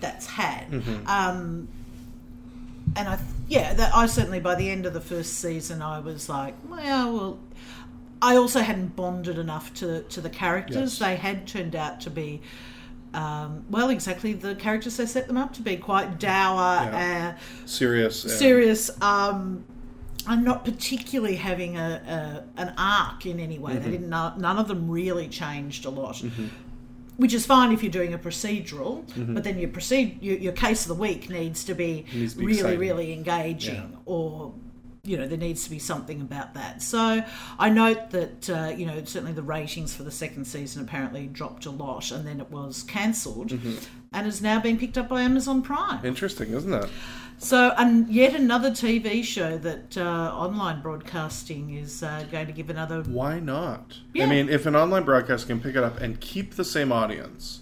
that's had. Mm-hmm. Um, and I, th- yeah, that I certainly by the end of the first season, I was like, well, well, I also hadn't bonded enough to to the characters. Yes. They had turned out to be, um, well, exactly the characters they set them up to be, quite dour, Yeah. uh, Serious. and- serious. Um, I'm not particularly having a, a an arc in any way. Mm-hmm. They didn't. None of them really changed a lot. Which is fine if you're doing a procedural, but then your proceed your, your case of the week needs to be, Mm-hmm. Needs to be really, exciting. really engaging, Yeah. or you know there needs to be something about that. So I note that uh, you know certainly the ratings for the second season apparently dropped a lot, and then it was cancelled. Mm-hmm. and is now being picked up by Amazon Prime. Interesting, isn't it? So, and yet another TV show that uh, online broadcasting is uh, going to give another. Why not? Yeah. I mean, if an online broadcast can pick it up and keep the same audience,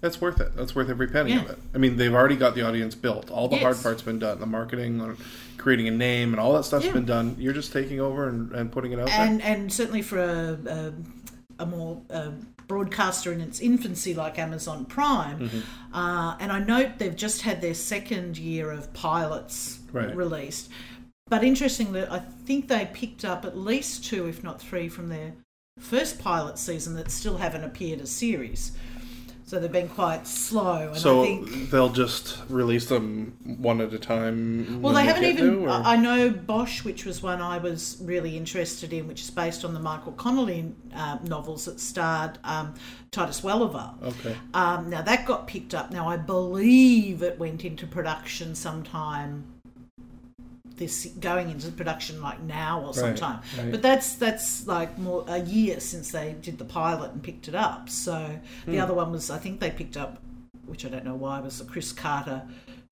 that's worth it. That's worth every penny of Mm. It. I mean, they've already got the audience built. All the hard Yes. part's been done. The marketing, creating a name, and all that stuff's Yeah. been done. You're just taking over and, and putting it out And there. and certainly for a, a, a more uh, broadcaster in its infancy like Amazon Prime, Mm-hmm. uh, and I note they've just had their second year of pilots Right. released. But interestingly, I think they picked up at least two, if not three, from their first pilot season that still haven't appeared as series. So they've been quite slow, and So I think they'll just release them one at a time. Well, they haven't even. to, I know Bosch, which was one I was really interested in, which is based on the Michael Connelly uh, novels that starred um, Titus Welliver. Okay. Um, now that got picked up. Now I believe it went into production sometime. This going into production like now or sometime, right. but that's that's like more a year since they did the pilot and picked it up. So the other one was I think they picked up, which I don't know why, was the Chris Carter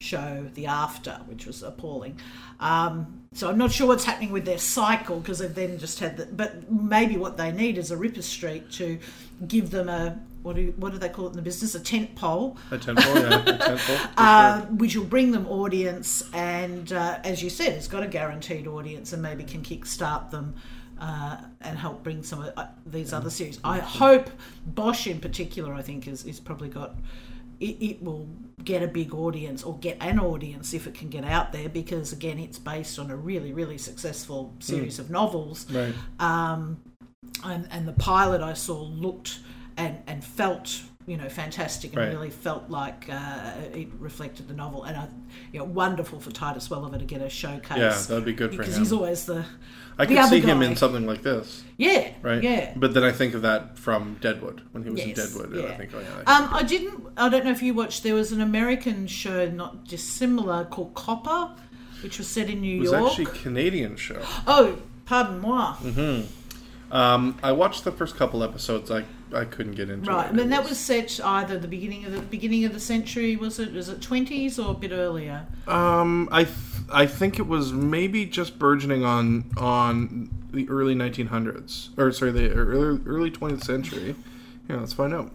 show, The After, which was appalling. Um, so I'm not sure what's happening with their cycle because they've then just had the. But maybe what they need is a Ripper Street to give them a what do what do they call it in the business? A tent pole. A tentpole, yeah. A tentpole. for Uh, which will bring them audience, and uh, as you said, it's got a guaranteed audience, and maybe can kickstart them uh, and help bring some of uh, these other series. I hope Bosch, in particular, I think is is probably got. It, it will get a big audience or get an audience if it can get out there because again it's based on a really really successful series of novels Right. um, and, and the pilot I saw looked and, and felt you know fantastic and Right. really felt like uh, it reflected the novel and I, you know wonderful for Titus Welliver to get a showcase Yeah, that'd be good for him because he's always the I the could see him in something like this, yeah right? yeah But then I think of that from Deadwood when he was in Deadwood, and I think, oh yeah. um, I didn't I don't know if you watched there was an American show not dissimilar called Copper which was set in New York. it was York actually a Canadian show. oh pardon moi Um, I watched the first couple episodes. I I couldn't get into it. Right, I mean that was set either the beginning of the beginning of the century. Was it? Was it twenties or a bit earlier? Um, I th- I think it was maybe just burgeoning on on the early 1900s, or sorry, the early early 20th century. Yeah, let's find out.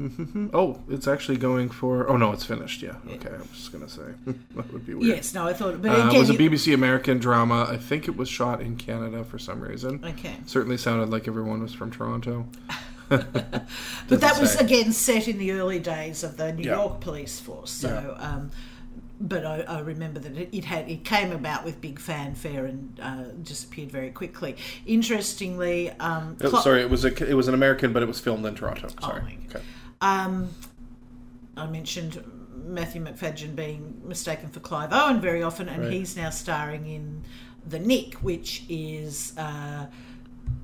Mhm. Oh, it's actually going for. Oh no, it's finished. Yeah. Okay, I was just gonna say that would be weird. Yes. No, I thought. But Uh, again, it was a BBC American drama. I think it was shot in Canada for some reason. Okay. Certainly sounded like everyone was from Toronto. but that was say. again set in the early days of the New Yeah. York police force. So, um, but I, I remember that it, it had it came about with big fanfare and uh, disappeared very quickly. Interestingly, um, Oh, sorry, it was a it was an American, but it was filmed in Toronto. Sorry. my okay. Um, I mentioned Matthew Macfadyen being mistaken for Clive Owen very often, and Right. he's now starring in The Knick, which is uh,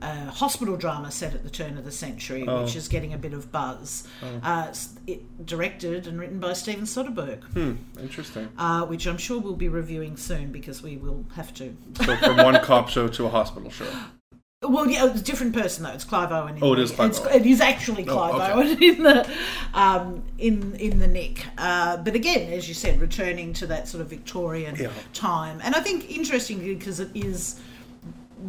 a hospital drama set at the turn of the century, Oh. which is getting a bit of buzz. Uh, it, directed and written by Steven Soderbergh, Hmm. Interesting. uh, which I'm sure we'll be reviewing soon because we will have to. So from one cop show to a hospital show. Well, yeah, it's a different person though. It's Clive Owen. In Oh, it is Clive it's, Owen. It is actually Oh, Clive okay. Owen in the um, in in the Knick. Uh, but again, as you said, returning to that sort of Victorian Yeah. time, and I think interestingly because it is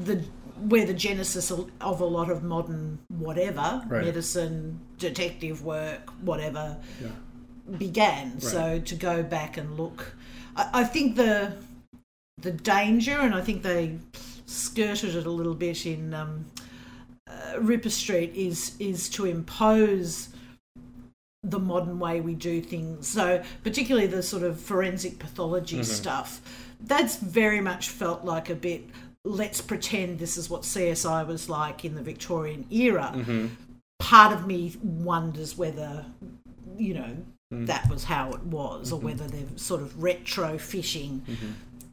the where the genesis of of a lot of modern whatever Right. medicine, detective work, whatever began. So to go back and look, I, I think the the danger, and I think they skirted it a little bit in um, uh, Ripper Street, is is to impose the modern way we do things. So particularly the sort of forensic pathology stuff, that's very much felt like a bit. Let's pretend this is what CSI was like in the Victorian era. Mm-hmm. Part of me wonders whether, you know, mm. that was how it was, or mm-hmm. whether they're sort of retrofitting mm-hmm.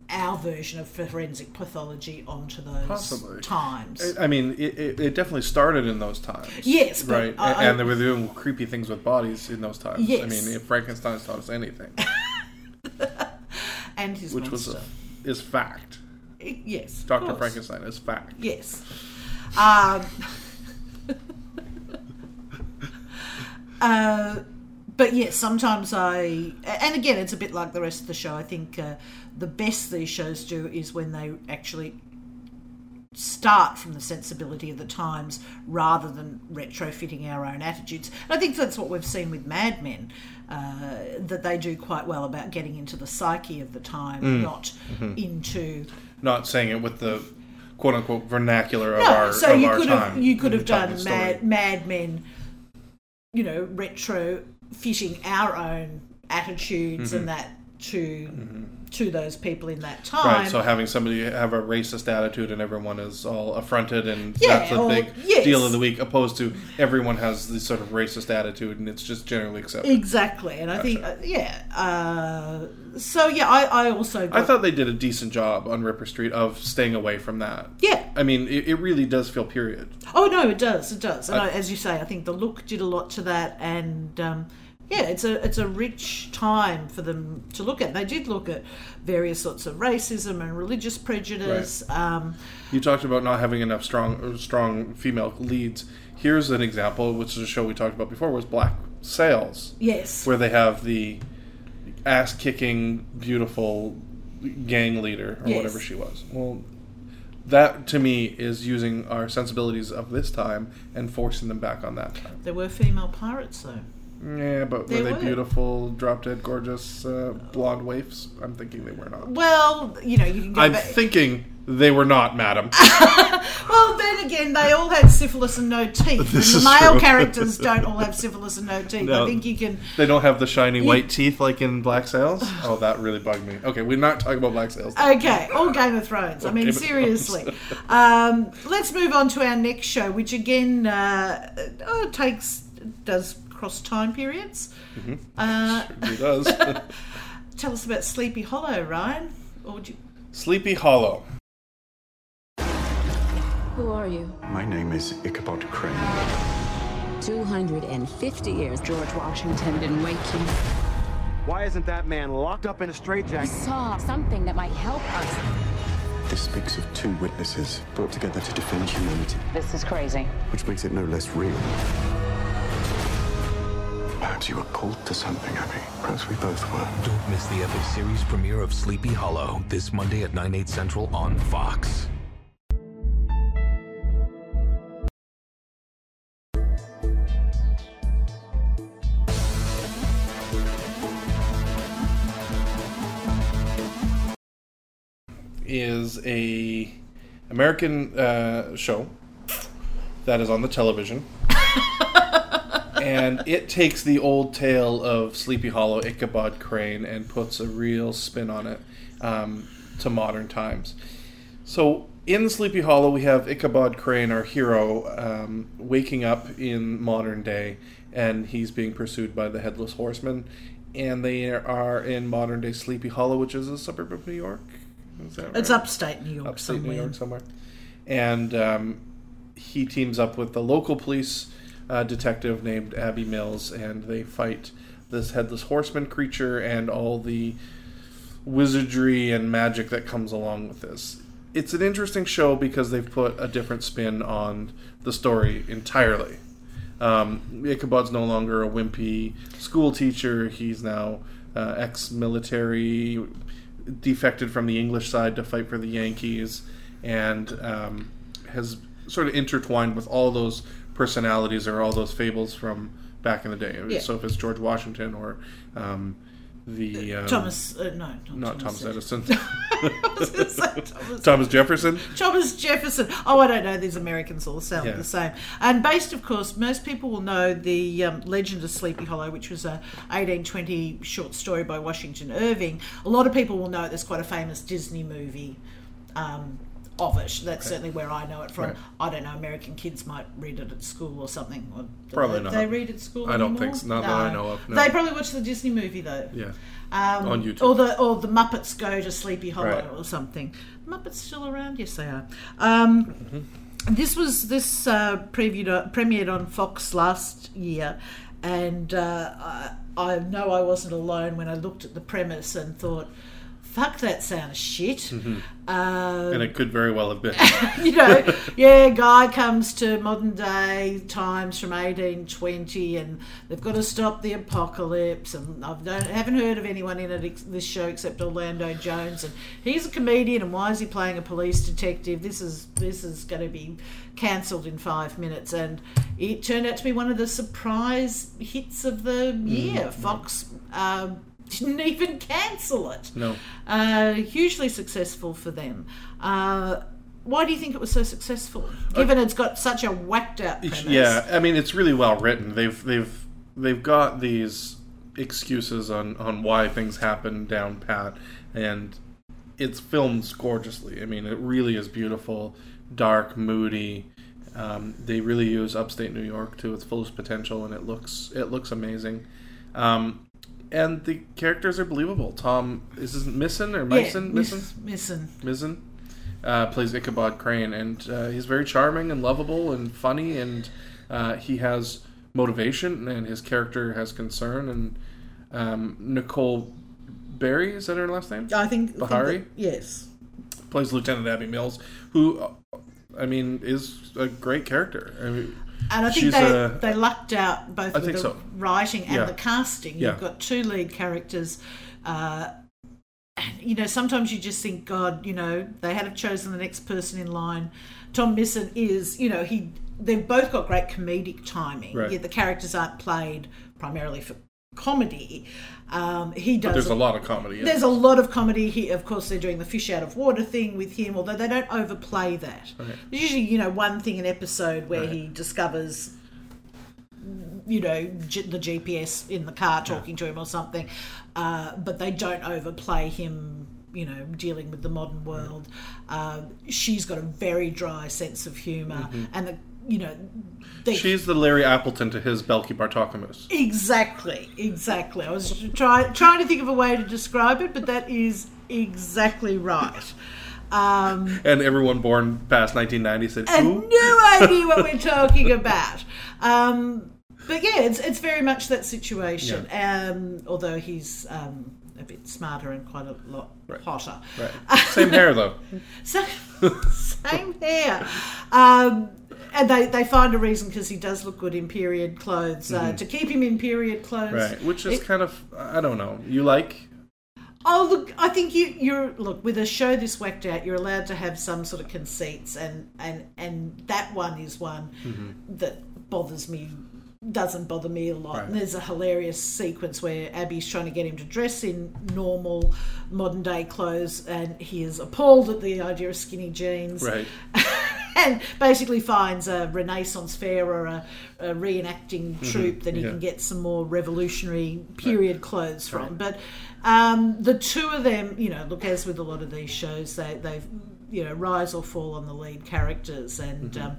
our version of forensic pathology onto those Possibly. times. I- I mean, it, it, it definitely started in those times. Yes, but right, I- A- I- and they were doing creepy things with bodies in those times. Yes. I mean, if Frankenstein's taught us anything, and his which was a, is fact. Yes, Doctor course. Frankenstein is fact. Yes. Um, uh, but yes, sometimes I, and again, it's a bit like the rest of the show. I think uh, the best these shows do is when they actually start from the sensibility of the times rather than retrofitting our own attitudes. And I think that's what we've seen with Mad Men, uh, that they do quite well about getting into the psyche of the time, Mm. not Mm-hmm. into. Not saying it with the quote unquote vernacular of No, our, so of you our could time. have you could have done. Mad, Mad Men, you know, retro fitting our own attitudes and that to to those people in that time. Mm-hmm. Right, so having somebody have a racist attitude and everyone is all affronted and Yeah, that's a big yes. deal of the week, opposed to everyone has this sort of racist attitude and it's just generally accepted. Exactly, and I think uh, yeah. Uh, so yeah, I, I also I thought they did a decent job on Ripper Street of staying away from that. yeah. I mean, it, it really does feel period. Oh no, it does, it does, and I- I, as you say, I think the look did a lot to that, and um, yeah, it's a it's a rich time for them to look at. They did look at various sorts of racism and religious prejudice. Um, You talked about not having enough strong strong female leads. Here's an example, which is a show we talked about before, was Black Sails. yes, where they have the ass kicking beautiful gang leader or Yes. whatever she was. Well, that to me is using our sensibilities of this time and forcing them back on that time. there were female pirates though. Yeah, but They were they were. beautiful, drop dead, gorgeous, uh, blonde waifs? I'm thinking they were not. Well, you know, you can go I'm back. thinking they were not, madam. well, then again, they all had syphilis and no teeth. This and is the male true. characters don't all have syphilis and no teeth. No. I think you can. they don't have the shiny white teeth like in Black Sails. Oh, that really bugged me. Okay, we're not talking about Black Sails. Okay, all Game of Thrones. I mean, Game seriously. um, let's move on to our next show, which again uh, uh, takes does cross time periods. Uh, It does. tell us about Sleepy Hollow, Ryan. Or would you? Sleepy Hollow. Who are you? My name is Ichabod Crane. 250 years. George Washington didn't wake you. Why isn't that man locked up in a straitjacket? saw something that might help us. This speaks of two witnesses brought together to defend humanity, This is crazy. which makes it no less real. Perhaps you were called to something, Abby. Perhaps we both were. Don't miss the epic series premiere of Sleepy Hollow this Monday at 9, 8 central on Fox. is a American uh, show that is on the television, and it takes the old tale of Sleepy Hollow, Ichabod Crane, and puts a real spin on it um, to modern times. So in Sleepy Hollow, we have Ichabod Crane, our hero, um, waking up in modern day, and he's being pursued by the Headless Horseman. And they are in modern day Sleepy Hollow, which is a suburb of New York. Is that It's upstate New York upstate somewhere. New York somewhere. And um, he teams up with the local police uh, detective named Abby Mills, and they fight this headless horseman creature and all the wizardry and magic that comes along with this. It's an interesting show because they've put a different spin on the story entirely. Um, Ichabod's no longer a wimpy school teacher. He's now uh, ex-military, defected from the English side to fight for the Yankees, and um, has sort of intertwined with all those personalities or all those fables from back in the day. Yeah. So if it's George Washington or um, the um, Thomas, uh, no, not, Thomas Edison. Edison, I was say Thomas, Thomas Jefferson. Thomas Jefferson. Oh, I don't know. These Americans all sound Yeah. the same. And based, of course, most people will know the um, Legend of Sleepy Hollow, which was a 1820 short story by Washington Irving. A lot of people will know there's quite a famous Disney movie um, of it. That's certainly where I know it from. Right. I don't know. American kids might read it at school or something. Or Probably they, not. They read at school. I don't think so. Not that I know of, no. They probably watch the Disney movie though. Yeah, Um, On YouTube. Or the or the Muppets go to Sleepy Hollow Right. or something. Muppets still around? Yes, they are. Um, Mm-hmm. This was this uh, previewed, premiered on Fox last year, and uh, I, I know I wasn't alone when I looked at the premise and thought, fuck that sounds shit. Um, and it could very well have been. you know, yeah, guy comes to modern day times from 1820 and they've got to stop the apocalypse. And I don't, haven't heard of anyone in it, ex- this show except Orlando Jones. And he's a comedian, and why is he playing a police detective? This is this is going to be cancelled in five minutes. And it turned out to be one of the surprise hits of the year. Fox. Um, didn't even cancel it. No. Uh, hugely successful for them. Uh, why do you think it was so successful? Given it's got such a whacked out premise. Yeah, I mean it's really well written. They've they've they've got these excuses on on why things happen down pat, and it's filmed gorgeously. I mean, it really is beautiful, dark, moody. Um, they really use upstate New York to its fullest potential, and it looks it looks amazing. Um, and the characters are believable. Tom is this Misson or Mison? Misson? Misson. Mizzen uh, plays Ichabod Crane, and uh, he's very charming and lovable and funny, and uh, he has motivation, and his character has concern. And um, Nicole Berry is that her last name? I think. I think Beharie that- yes. plays Lieutenant Abby Mills, who, uh, I mean, is a great character. I mean, And I think she's they, a- they lucked out both I with the so. writing and Yeah. the casting. Yeah. You've got two lead characters. Uh, and, you know, sometimes you just think, God, you know, they had have chosen the next person in line. Tom Misson is, you know, he. They've both got great comedic timing. Right. Yet the characters aren't played primarily for comedy. Um, he does. but there's a lot of comedy. There's it. a lot of comedy. He, of course, they're doing the fish out of water thing with him, although they don't overplay that. There's usually, you know, one thing an episode where Right. he discovers, you know, G- the GPS in the car talking to him or something, uh, but they don't overplay him. You know, dealing with the modern world. Uh, she's got a very dry sense of humor, and the you know, they. She's the Larry Appleton to his Balki Bartokomous. Exactly, exactly. I was trying trying to think of a way to describe it, but that is exactly right. Um, And everyone born past 1990 said, and "Who?" no idea what we're talking about. Um, but yeah, it's it's very much that situation. Um, although he's um, a bit smarter and quite a lot hotter. Right. Same hair though. So, same hair. Um, and they, they find a reason because he does look good in period clothes uh, to keep him in period clothes. Mm-hmm. Right, which is It- kind of I don't know. You like Oh look, I think you you're look with a show this whacked out, you're allowed to have some sort of conceits, and and and that one is one Mm-hmm. that bothers me. Doesn't bother me a lot. Right. And there's a hilarious sequence where Abby's trying to get him to dress in normal modern day clothes, and he is appalled at the idea of skinny jeans right? and basically finds a Renaissance fair or a, a reenacting troupe that he Mm-hmm. yeah. can get some more revolutionary period clothes from. But um, the two of them, you know, look as with a lot of these shows, they they've you know rise or fall on the lead characters, and Mm-hmm. um,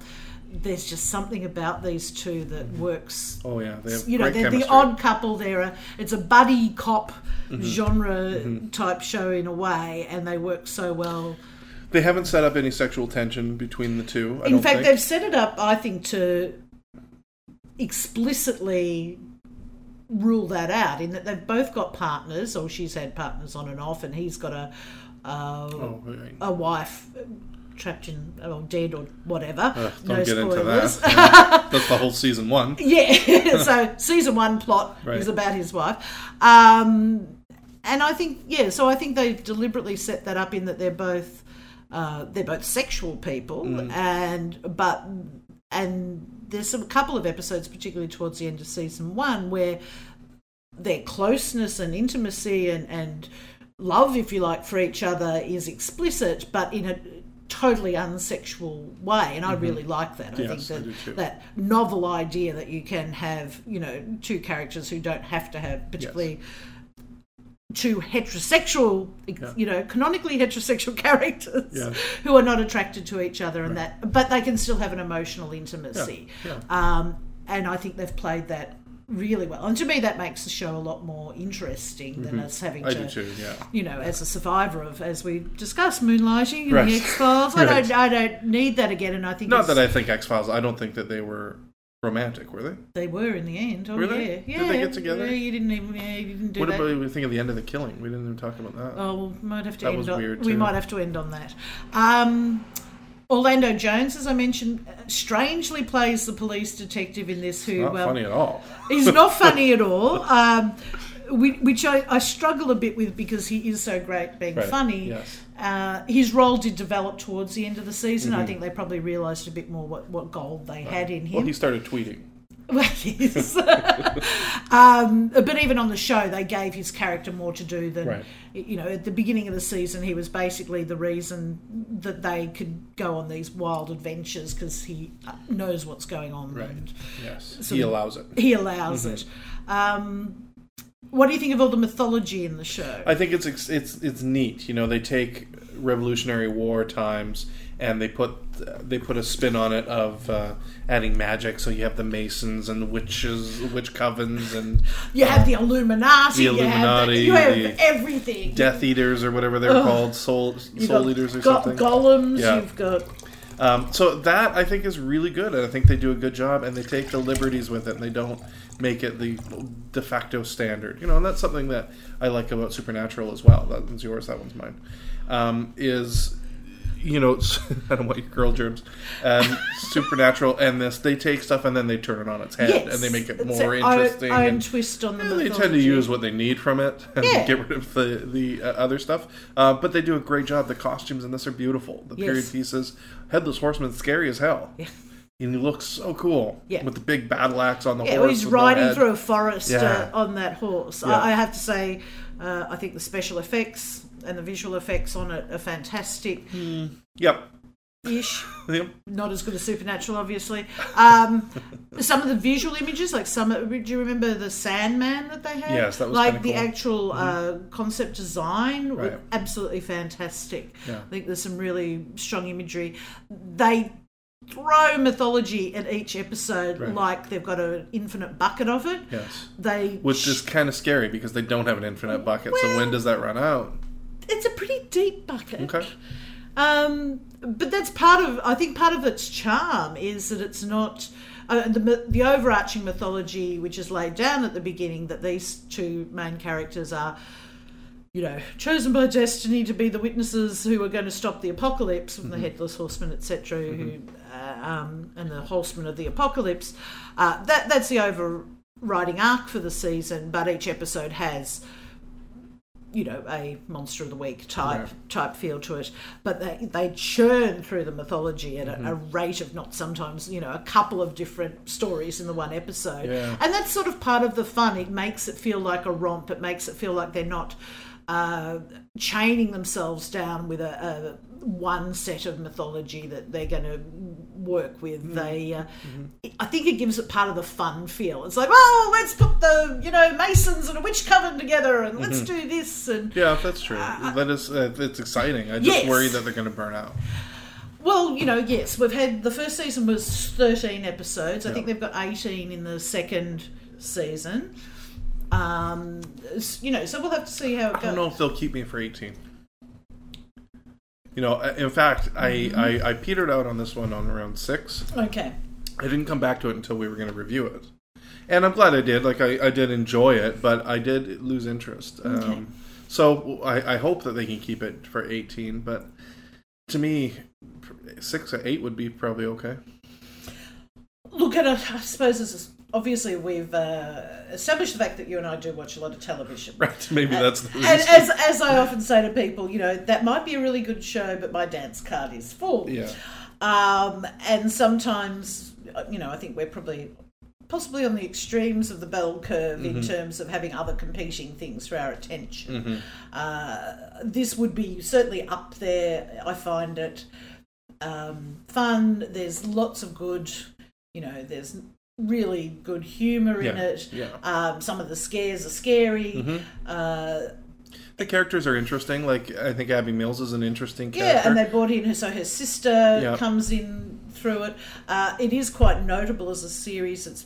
there's just something about these two that works. Oh yeah, they have You know, they're chemistry. the odd couple. They're a, it's a buddy cop Mm-hmm. genre type show in a way, and they work so well. They haven't set up any sexual tension between the two. I In fact, think. they've set it up, I think, to explicitly rule that out. In that they've both got partners, or she's had partners on and off, and he's got a uh, Oh, right. a wife trapped in or dead or whatever. Ugh, don't no get spoilers. into that. That's the whole season one. Yeah, so season one plot Right. is about his wife. Um, and I think, yeah, so I think they've deliberately set that up in that they're both uh, they're both sexual people, Mm. and but and there's a couple of episodes, particularly towards the end of season one, where their closeness and intimacy and and love, if you like, for each other is explicit, but in a totally unsexual way, and I really like that. I Mm-hmm. Yes, I think that too. that novel idea that you can have, you know, two characters who don't have to have particularly two heterosexual, Yeah. you know, canonically heterosexual characters Yeah. who are not attracted to each other, and that, but they can still have an emotional intimacy. Yeah, Um, and I think they've played that really well. And to me, that makes the show a lot more interesting than us having Mm-hmm. I to too. Yeah. you know, as a survivor of, as we discussed, moonlighting and Right. the X Files. I Right. don't, I don't need that again. And I think Not that I think X Files. I don't think that they were romantic, were they? They were in the end. Oh Were yeah, they? yeah. Did they get together? Yeah, you didn't even. Yeah, you didn't do What that. about we think of the end of the killing? We didn't even talk about that. Oh, well, we might have to That end was on. weird, we might have to end on that. Um, Orlando Jones, as I mentioned, strangely plays the police detective in this. Who Not well, funny at all. He's not funny at all. Um, which I, I struggle a bit with because he is so great being Right, funny. yes. Uh, his role did develop towards the end of the season. I Mhm. think they probably realised a bit more what, what gold they had in him. Well, he started tweeting. Well, yes. um, but even on the show, they gave his character more to do than, Right. you know, at the beginning of the season, he was basically the reason that they could go on these wild adventures because he knows what's going on. Right. And Yes. sort He allows it. He allows Mhm. it. Um, what do you think of all the mythology in the show? I think it's it's it's neat. You know, they take Revolutionary War times and they put they put a spin on it of uh, adding magic. So you have the Masons and the witches, witch covens, and you have the Illuminati. the you have, the- Illuminati, you have everything. Death Eaters or whatever they're Ugh. called, soul soul eaters or go- something. Golems. Yeah. You've got Um, so that I think is really good, and I think they do a good job, and they take the liberties with it, and they don't make it the de facto standard. You know, and that's something that I like about Supernatural as well. That one's yours, that one's mine. Um, is you know, I don't want your girl germs. Um, Supernatural and this, they take stuff and then they turn it on its head, Yes. and they make it more own- interesting. own and, twist on the and they tend to use what they need from it and Yeah. get rid of the the uh, other stuff. Uh, but they do a great job. The costumes in this are beautiful. The period pieces. Headless Horseman's scary as hell. Yeah. And he looks so cool. Yeah. With the big battle axe on the Yeah, horse. he's with no riding through a forest Yeah. uh, on that horse. Yeah. I, I have to say, uh, I think the special effects and the visual effects on it are fantastic. Yep. Ish. Yep. Not as good as Supernatural, obviously. Um, some of the visual images, like some, do you remember the Sandman that they had? Yes, that was like the cool. Mm-hmm. actual uh, concept design, Right. absolutely fantastic. Yeah. I think there's some really strong imagery. They throw mythology at each episode Right. like they've got an infinite bucket of it. Yes. They Which is kind of scary because they don't have an infinite bucket. so when does that run out? it's a pretty deep bucket. Okay. Um, but that's part of I think part of its charm is that it's not uh, the the overarching mythology which is laid down at the beginning that these two main characters are you know chosen by destiny to be the witnesses who are going to stop the apocalypse from the headless horseman etc who uh, um, and the horsemen of the apocalypse uh, that that's the overriding arc for the season but each episode has you know a monster of the week type Right. type feel to it but they they churn through the mythology at a, a Mm-hmm. rate of not sometimes you know a couple of different stories in the one episode Yeah. and that's sort of part of the fun it makes it feel like a romp it makes it feel like they're not uh, chaining themselves down with a, a one set of mythology that they're going to work with Mm-hmm. they uh, I think it gives it part of the fun feel it's like oh let's put the you know masons and a witch coven together and let's do this and Mm-hmm. Yeah, that's true. that is, uh, it's exciting. I just Yes. worry that they're going to burn out. Well, you know, yes, we've had the first season was 13 episodes. I Yeah. think they've got 18 in the second season. Um, you know, so we'll have to see how it I don't goes. know if they'll keep me for 18. You know, uh, in fact, Mm-hmm. I, I, I petered out on this one on around six. Okay. I didn't come back to it until we were going to review it. And I'm glad I did. Like, I, I did enjoy it, but I did lose interest. Okay. Um, so I, I hope that they can keep it for 18, but to me, six or eight would be probably okay. Look at it, I suppose this is obviously we've uh, established the fact that you and I do watch a lot of television. Right, maybe that's the reason. And as, as I often say to people, you know, that might be a really good show, but my dance card is full. yeah. Um, and sometimes, uh, you know, I think we're probably possibly on the extremes of the bell curve in terms of having other competing things for our attention. Uh, this would be certainly up there. I find it um, fun. There's lots of good, you know, there's really good humour in Yeah, it. yeah. Um, some of the scares are scary. Uh, The characters are interesting. Like, I think Abby Mills is an interesting character. Yeah, and they brought in her, so her sister Yeah. comes in through it. Uh, it is quite notable as a series. It's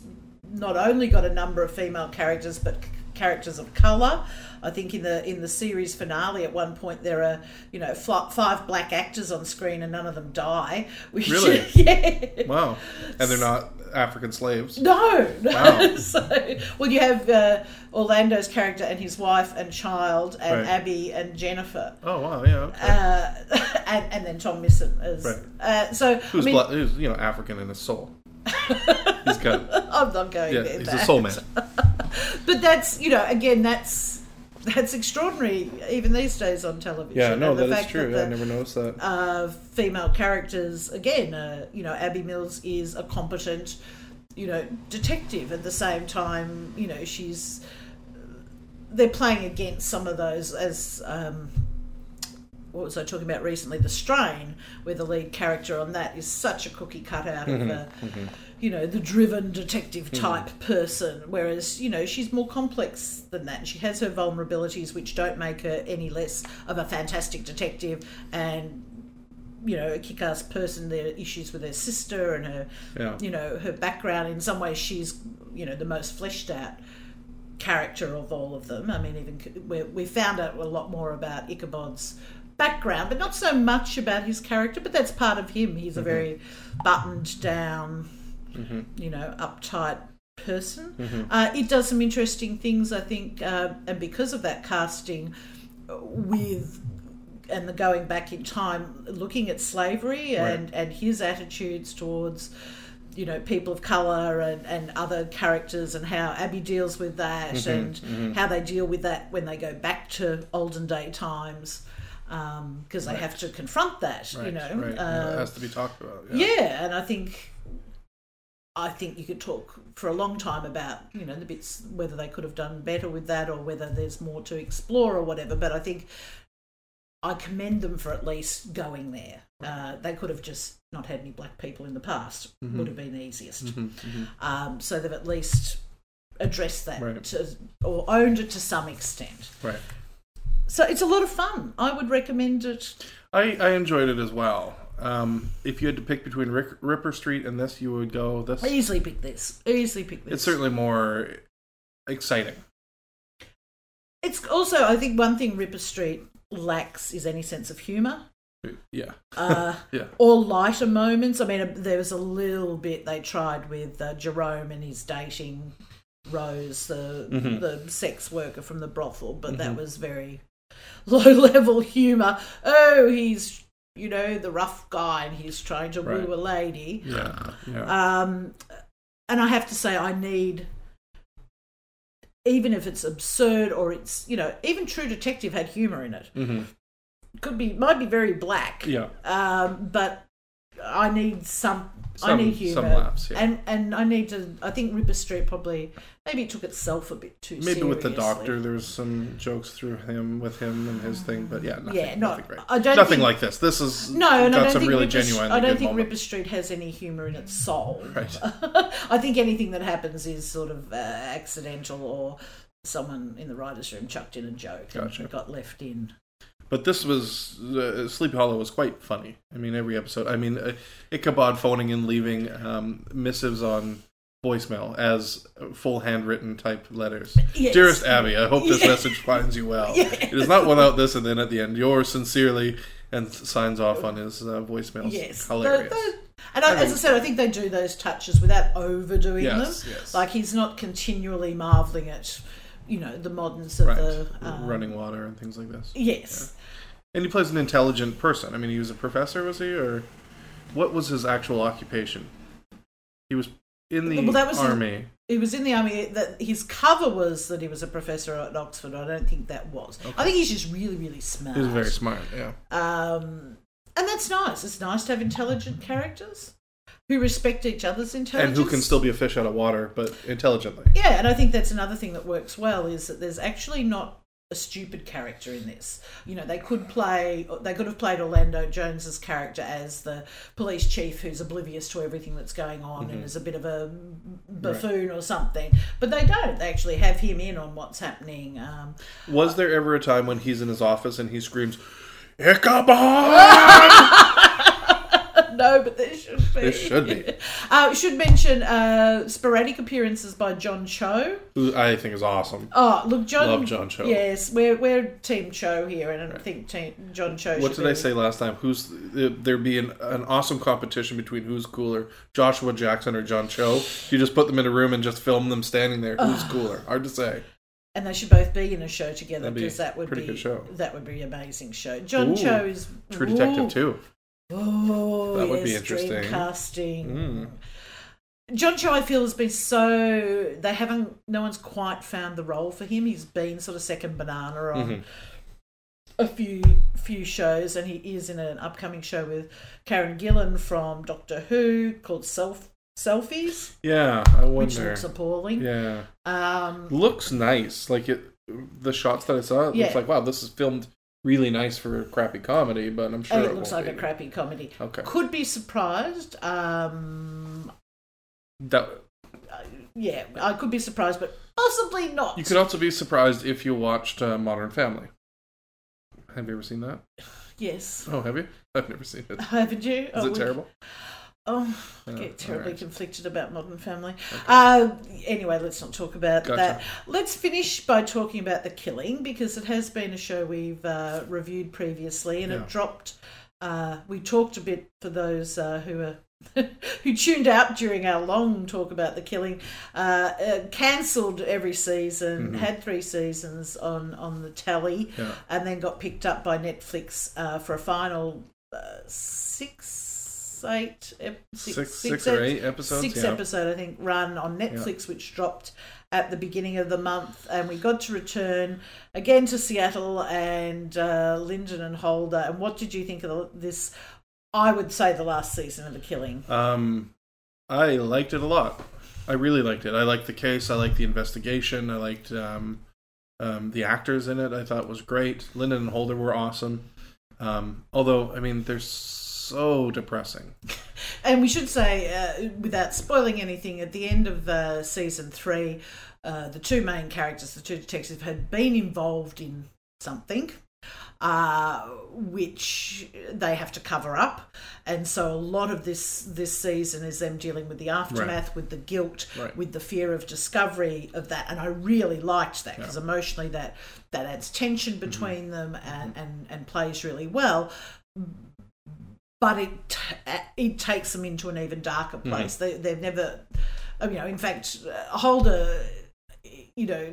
not only got a number of female characters, but c- characters of color. I think in the in the series finale, at one point there are you know f- five black actors on screen and none of them die. Which, Really? yeah. Wow. And they're not African slaves. No, no. Wow. so, well, you have uh, Orlando's character and his wife and child, and Right. Abby and Jennifer, Oh wow, yeah. Okay. uh, and, and then Tom Missing is Right. Uh, so, who's, I mean, bla- who's you know African in his soul? he's got I'm not going yeah, there. he's but- a soul man. But that's you know again that's that's extraordinary even these days on television. Yeah, no, And the that is true. that I never noticed that. uh, female characters again. Uh, you know, Abby Mills is a competent, you know, detective. At the same time, you know, she's they're playing against some of those as. Um, what was I talking about recently? The Strain, where the lead character on that is such a cookie cutout of a, you know, the driven detective hmm. type person. Whereas, you know, she's more complex than that. She has her vulnerabilities, which don't make her any less of a fantastic detective and, you know, a kick ass person. There are issues with her sister and her, Yeah. you know, her background. In some ways, she's, you know, the most fleshed out character of all of them. I mean, even we, we found out a lot more about Ichabod's background, but not so much about his character. But that's part of him. He's a mm-hmm. very buttoned down, you know, uptight person. Uh, it does some interesting things, I think, uh, and because of that casting, with and the going back in time, looking at slavery and and his attitudes towards you know people of color and, and other characters and how Abbie deals with that Mm-hmm, and how they deal with that when they go back to olden day times because they have to confront that Right, you know right. Yeah, Uh, it has to be talked about. Yeah. yeah, and I think I think you could talk for a long time about you know the bits whether they could have done better with that or whether there's more to explore or whatever. But I think I commend them for at least going there. Uh, they could have just not had any black people in the past. Mm-hmm. Would have been the easiest. Um, so they've at least addressed that Right. to, or owned it to some extent. Right. So it's a lot of fun. I would recommend it. I, I enjoyed it as well. Um, if you had to pick between Rick, Ripper Street and this, you would go this. I easily pick this. Easily pick this. It's certainly more exciting. It's also, I think, one thing Ripper Street lacks is any sense of humour Yeah. uh, Yeah. or lighter moments. I mean, there was a little bit they tried with uh, Jerome and his dating Rose, the Mm-hmm. the sex worker from the brothel, but that was very low level humour. Oh, he's you know the rough guy and he's trying to Right. woo a lady. Yeah. Yeah. Um, and I have to say, I need, even if it's absurd or it's, you know, even True Detective had humour in it. Mhm. Could be, might be very black. Yeah. Um, but I need some. I need humour, some laughs, yeah. and and I need to. I think Ripper Street probably maybe it took itself a bit too. Maybe with the doctor, there was some jokes through him with him and his thing, but yeah, nothing, Yeah, no, nothing great. I don't nothing think- like this. This is No, and I don't some think really Ripper, genuine. I don't think moments. Ripper Street has any humour in its soul. Right. I think anything that happens is sort of uh, accidental or someone in the writers' room chucked in a joke Gotcha. and got left in. But this was uh, Sleepy Hollow was quite funny. I mean, every episode. I mean, uh, Ichabod phoning and leaving um, missives on voicemail as full handwritten type letters. Yes. Dearest Abbie, I hope this Yes. message finds you well. It is not without this, and then at the end, yours sincerely, and signs off on his uh, voicemails. Yes, hilarious. The- the- and I, as I said, I think they do those touches without overdoing Yes, them. yes. Like he's not continually marveling at, you know, the moderns of right, the um, running water and things like this. Yes. And he plays an intelligent person. I mean, he was a professor, was he, or what was his actual occupation? He was in the Well, that was his- army. He was in the army. That his cover was that he was a professor at Oxford. I don't think that was. I think he's just really, really smart. He's very smart. Yeah. Um, and that's nice. It's nice to have intelligent characters who respect each other's intelligence and who can still be a fish out of water, but intelligently. Yeah, and I think that's another thing that works well is that there's actually not a stupid character in this. You know, they could play, they could have played Orlando Jones's character as the police chief who's oblivious to everything that's going on and is a bit of a buffoon or something. But they don't. They actually have him in on what's happening. Um, Was there ever a time when he's in his office and he screams, "Ichabod!" no, but there should be. There should be. Uh, should mention uh, sporadic appearances by John Cho. Who I think is awesome. Oh, look, John. Love John Cho. Yes, we're we're Team Cho here, and I think team John Cho. What did I say last time? Who's there'd be an, an awesome competition between who's cooler, Joshua Jackson or John Cho? You just put them in a room and just film them standing there. Who's cooler? Hard to say. And they should both be in a show together That'd be because that would pretty be good show. that would be an amazing show. John Ooh, Cho is True Detective too. Oh, That would be yes, interesting. dream casting. Mm. John Cho, I feel, has been so they haven't. No one's quite found the role for him. He's been sort of second banana on Mhm. a few few shows, and he is in an upcoming show with Karen Gillan from Doctor Who called Self Selfies, Yeah, I wonder. which looks appalling. yeah, Um, looks nice. Like it, the shots that I saw, it Yeah. looks like wow, this is filmed really nice for a crappy comedy. But I'm sure and it, it looks like a crappy comedy. Okay, Could be surprised. Um, that yeah, I could be surprised, but possibly not. you could also be surprised if you watched uh, Modern Family. Have you ever seen that? Yes. Oh, have you? I've never seen it. Is Haven't you? Oh, it we- terrible? Oh, I get terribly alright. conflicted about Modern Family. Uh, anyway, let's not talk about Gotcha. that. Let's finish by talking about The Killing because it has been a show we've uh, reviewed previously and Yeah. it dropped. Uh, we talked a bit for those uh, who are. who tuned out during our long talk about the killing uh, uh, cancelled every season Mhm. had three seasons on on the tally Yeah. and then got picked up by netflix uh, for a final uh, six eight ep- Six- six or eight episodes, six yeah. episode i think run on netflix which dropped at the beginning of the month and we got to return again to seattle and uh, linden and holder and what did you think of the, this i would say the last season of the killing Um, I liked it a lot. I really liked it. I liked the case. I liked the investigation. I liked um, um, the actors in it. I thought was great. Linden and Holder were awesome. Um, although, I mean, they're so depressing. And we should say, uh, without spoiling anything, at the end of uh, season three, uh, the two main characters, the two detectives, had been involved in something. Uh, which they have to cover up, and so a lot of this this season is them dealing with the aftermath, with the guilt, Right. with the fear of discovery of that. And I really liked that because emotionally, that that adds tension between them and, and and plays really well but it it takes them into an even darker place. They they've never, you know, in fact, uh, Holder, you know,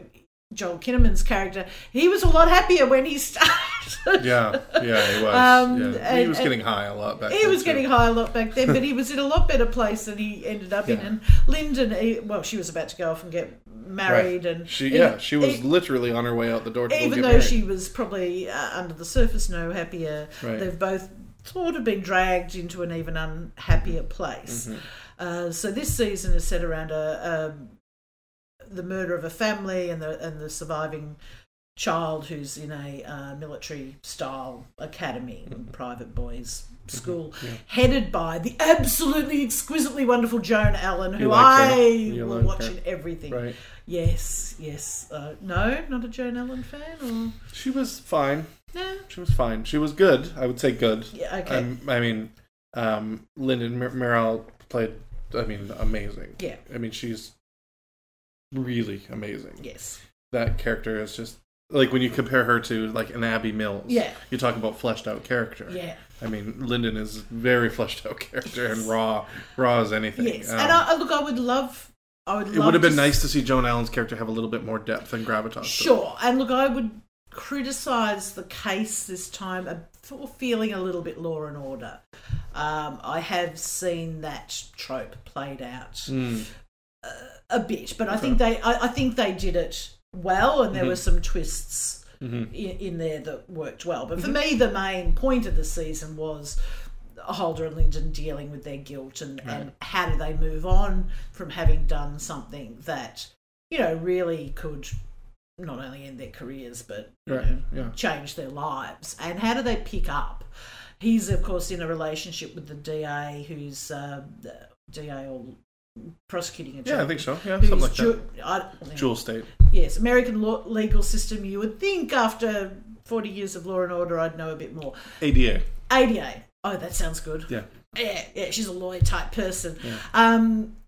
Joel Kinnaman's character, he was a lot happier when he started. Yeah, yeah, he was. Um, yeah. he and- was getting high a lot back He then, was too. getting high a lot back then, but he was in a lot better place than he ended up in. And Linden, he, well, she was about to go off and get married, Right. and she, he- yeah, she was he- literally on her way out the door. To even though married. she was probably uh, under the surface no happier, Right. they've both sort of been dragged into an even unhappier place. Mm-hmm. Uh, so this season is set around a, um the murder of a family and the and the surviving child who's in a uh, military style academy, Mm-hmm. private boys school, headed by the absolutely exquisitely wonderful Joan Allen, who. I will watch in everything. Right. Yes, yes. Uh, no, not a Joan Allen fan, or She was fine. She was fine. She was good. I would say good. Yeah, okay. Um, I mean, um, Linden Mer- Merrill played. I mean, amazing. Yeah. I mean, she's really amazing. Yes. That character is just like when you compare her to like an Abbie Mills. Yeah. You talk about fleshed out character. Yeah. I mean, Linden is very fleshed out character and raw, raw as anything. Yes, Um, and I, look, I would love. I would. it would have been nice to see Joan Allen's character have a little bit more depth and gravitas. Sure, and look, I would criticise the case this time for feeling a little bit law and order. Um, I have seen that trope played out Mm. uh, a bit, but I think they, I, I think they did it well, and there Mm-hmm. were some twists in, in there that worked well. But for me, the main point of the season was. Holder and Linden dealing with their guilt and, and how do they move on from having done something that you know really could not only end their careers but you Right, know, yeah. change their lives and how do they pick up he's of course in a relationship with the da who's uh, the da or prosecuting attorney Yeah, I think so. Yeah, something like ju- that. Jewel Staite. yes american law, legal system you would think after 40 years of law and order i'd know a bit more ADA. ADA. Oh, that sounds good. Yeah. Yeah, yeah, she's a lawyer type person. Um, uh,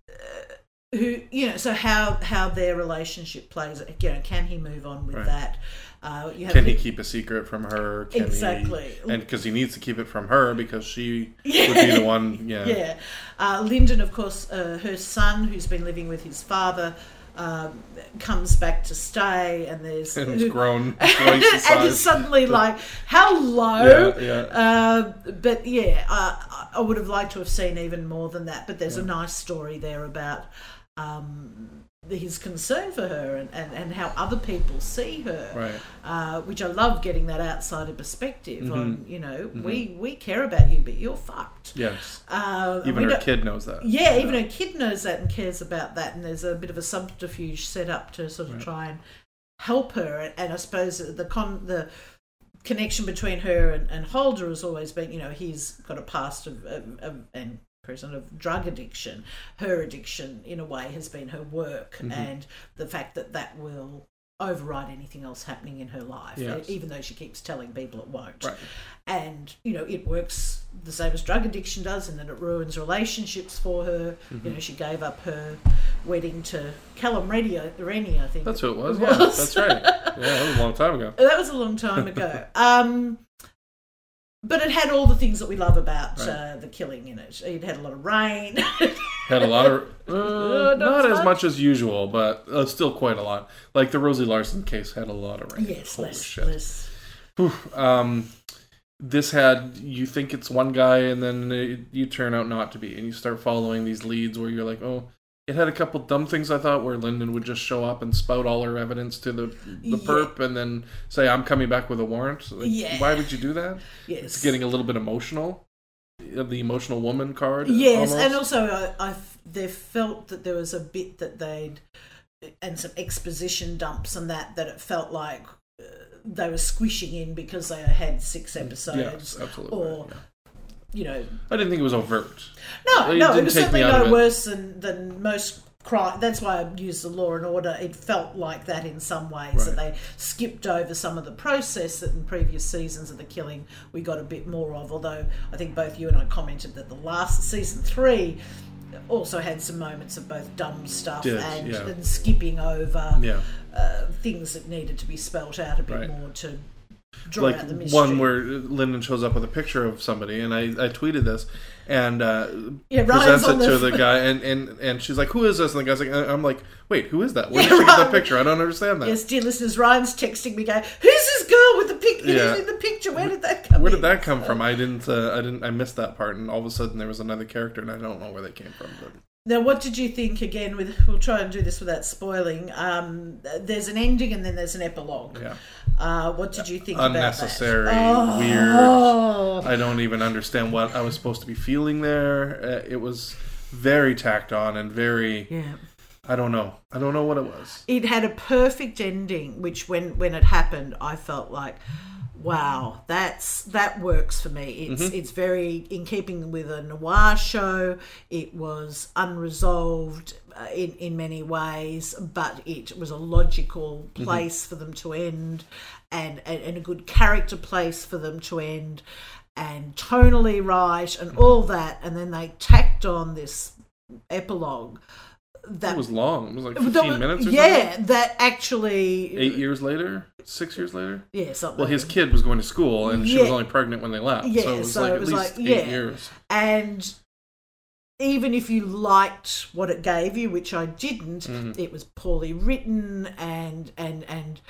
who you know? So how how their relationship plays? You know, can he move on with Right. that? Uh, you have Can he keep a secret from her? Can Exactly. He, and because he needs to keep it from her because she Yeah. would be the one. Yeah. Yeah. Uh, Linden, of course, uh, her son, who's been living with his father, um, comes back to stay, and there's And grown and it's size. suddenly like how low. Yeah, yeah. Uh, but yeah, uh, I- I would have liked to have seen even more than that. But there's a nice story there about. Um, his concern for her and, and, and how other people see her, Right. uh, which I love getting that outsider perspective on. Mhm. You know, Mhm. we we care about you, but you're fucked. Yes. Uh, Even her kid knows that. Yeah, even her kid knows that and cares about that, and there's a bit of a subterfuge set up to sort of Right. try and help her. And I suppose the con the connection between her and, and Holder has always been, you know, he's got a past of, of, of and present of drug addiction. Her addiction, in a way, has been her work, Mhm. and the fact that that will override anything else happening in her life, Yes. even though she keeps telling people it won't Right. and you know it works the same as drug addiction does and then it ruins relationships for her Mhm. you know she gave up her wedding to Callum Rennie, Rennie I think That's who it was. It Yeah, that's right. Yeah, that was a long time ago. that was a long time ago um but it had all the things that we love about Right. uh, the killing in it it had a lot of rain Had a lot of, uh, Uh, not as much. much as usual, but uh, still quite a lot. Like the Rosie Larsen case had a lot of rain. yes Holy less, shit. less. Um, this had you think it's one guy, and then it, you turn out not to be, and you start following these leads where you're like, oh. It had a couple dumb things I thought where Linden would just show up and spout all her evidence to the the Yeah. perp and then say I'm coming back with a warrant. Like, Yeah. Why would you do that? yes It's getting a little bit emotional. Uh, The emotional woman card. Yes, almost. and also I, I they felt that there was a bit that they'd and some exposition dumps and that that it felt like uh, they were squishing in because they had six episodes, Yes, absolutely. or yeah. You know, I didn't think it was overt. no, It no, it was certainly no worse than than most. Crime. That's why I used the law and order. It felt like that in some ways that they skipped over some of the process that in previous seasons of the killing we got a bit more of. Although I think both you and I commented that the last season three also had some moments of both dumb stuff Did, and, yeah. and skipping over Yeah. uh, things that needed to be spelt out a bit Right. more to like out the mystery. one where Linden shows up with a picture of somebody, and I, I tweeted this and uh, Yeah, presents it to the- guy, and, and, and she's like, "Who is this?" And the guy's like, "I'm like, wait, who is that? Where Yeah, did she get that picture? I don't understand that. Yes, dear listeners, Ryan's texting me going, "Who's this girl with the picture? Yeah. in the picture? Where did that come? Where did that come from? I didn't, uh, I didn't, I missed that part, and all of a sudden there was another character, and I don't know where they came from. But Now, what did you think? Again, with we'll try and do this without spoiling. Um, there's an ending and then there's an epilogue. yeah, Uh, what did you think unnecessary, about that? weird. Oh. I don't even understand what I was supposed to be feeling there. Uh, it was very tacked on and very. Yeah. I don't know. I don't know what it was. It had a perfect ending, which when when it happened, I felt like, wow, that's that works for me. It's Mhm. it's very in keeping with a noir show. It was unresolved uh, in in many ways, but it was a logical Mhm. place for them to end, and, and and a good character place for them to end, and tonally right, and all that, and then they tacked on this epilogue. That It was long. It was like 15 was- minutes or yeah, something. that actually. Eight years later? Six years later? Yeah, something. Well, his kid was going to school, and she was only pregnant when they left. Yeah, so it was so like it at least like eight yeah, years. and even if you liked what it gave you, which I didn't, Mhm. it was poorly written and and and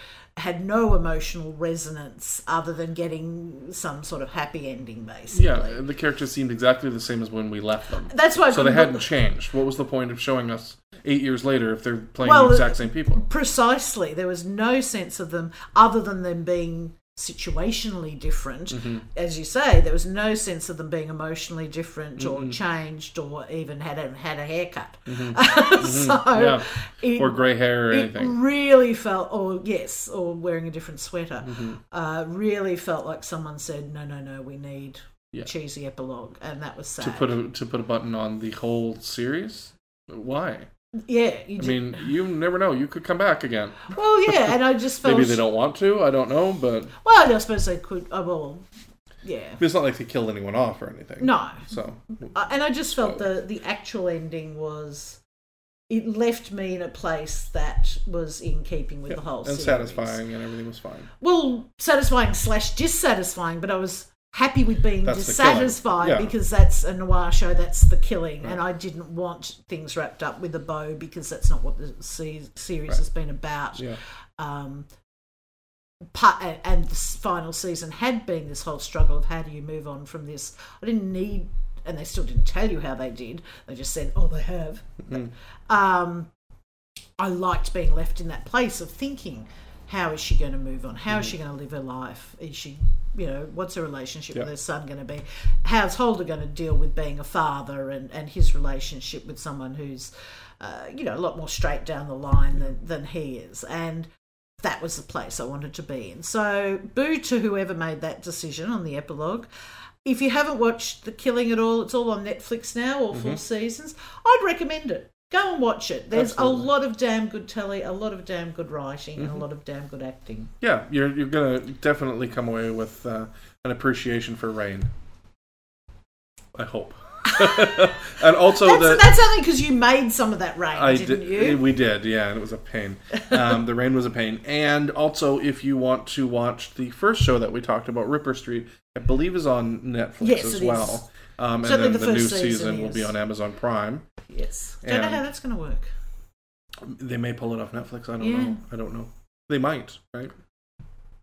had no emotional resonance other than getting some sort of happy ending, basically. Yeah, the characters seemed exactly the same as when we left them. That's why So they hadn't changed. What was the point of showing us eight years later if they're playing Well, the exact same people? Precisely. There was no sense of them other than them being situationally different. Mhm. As you say, there was no sense of them being emotionally different or Mm-mm. changed or even had a, had a haircut. Mhm. so Mhm. Yeah. it- Or grey hair or it anything. really felt, or yes, or wearing a different sweater. Mhm. Uh, really felt like someone said, "No, no, no, we need Yeah. cheesy epilogue, and that was sad. To put a to put a button on the whole series? Why? Yeah, you I mean, you never know. You could come back again. well, yeah, and I just felt Maybe they don't want to. I don't know, but Well, I suppose they could. Oh, well, yeah. But it's not like they killed anyone off or anything. No. So Uh, and I just felt the the actual ending was it left me in a place that was in keeping with the whole and series. satisfying and everything was fine. Well, satisfying slash dissatisfying, but I was happy with being That's dissatisfied Yeah. because that's a noir show. That's the killing, and I didn't want things wrapped up with a bow because that's not what the se- series has been about. Yeah. Um, and, the final season had been this whole struggle of how do you move on from this. I didn't need, and they still didn't tell you how they did. They just said, "Oh, they have." Um, I liked being left in that place of thinking, how is she going to move on? How is she going to live her life? Is she, you know, what's her relationship Yeah. with her son going to be? How's Holder going to deal with being a father and, and his relationship with someone who's, uh, you know, a lot more straight down the line than, than he is? And that was the place I wanted to be in. So, boo to whoever made that decision on the epilogue. If you haven't watched The Killing at all, it's all on Netflix now, all Mm-hmm. four seasons. I'd recommend it. Go and watch it. There's Absolutely. a lot of damn good telly, a lot of damn good writing, Mm-hmm. and a lot of damn good acting. Yeah, you're you're gonna definitely come away with uh, an appreciation for Rain. I hope. and also That's, the that's only because you made some of that rain, I didn't did. you? We did, yeah, and it was a pain. Um, the rain was a pain, and also if you want to watch the first show that we talked about, Ripper Street, I believe is on Netflix Yes, as well. Um, and Certainly then the the, new season season will be on Amazon Prime. Yes. Don't know how that's going to work. They may pull it off Netflix. I don't Yeah. know. I don't know. They might, right?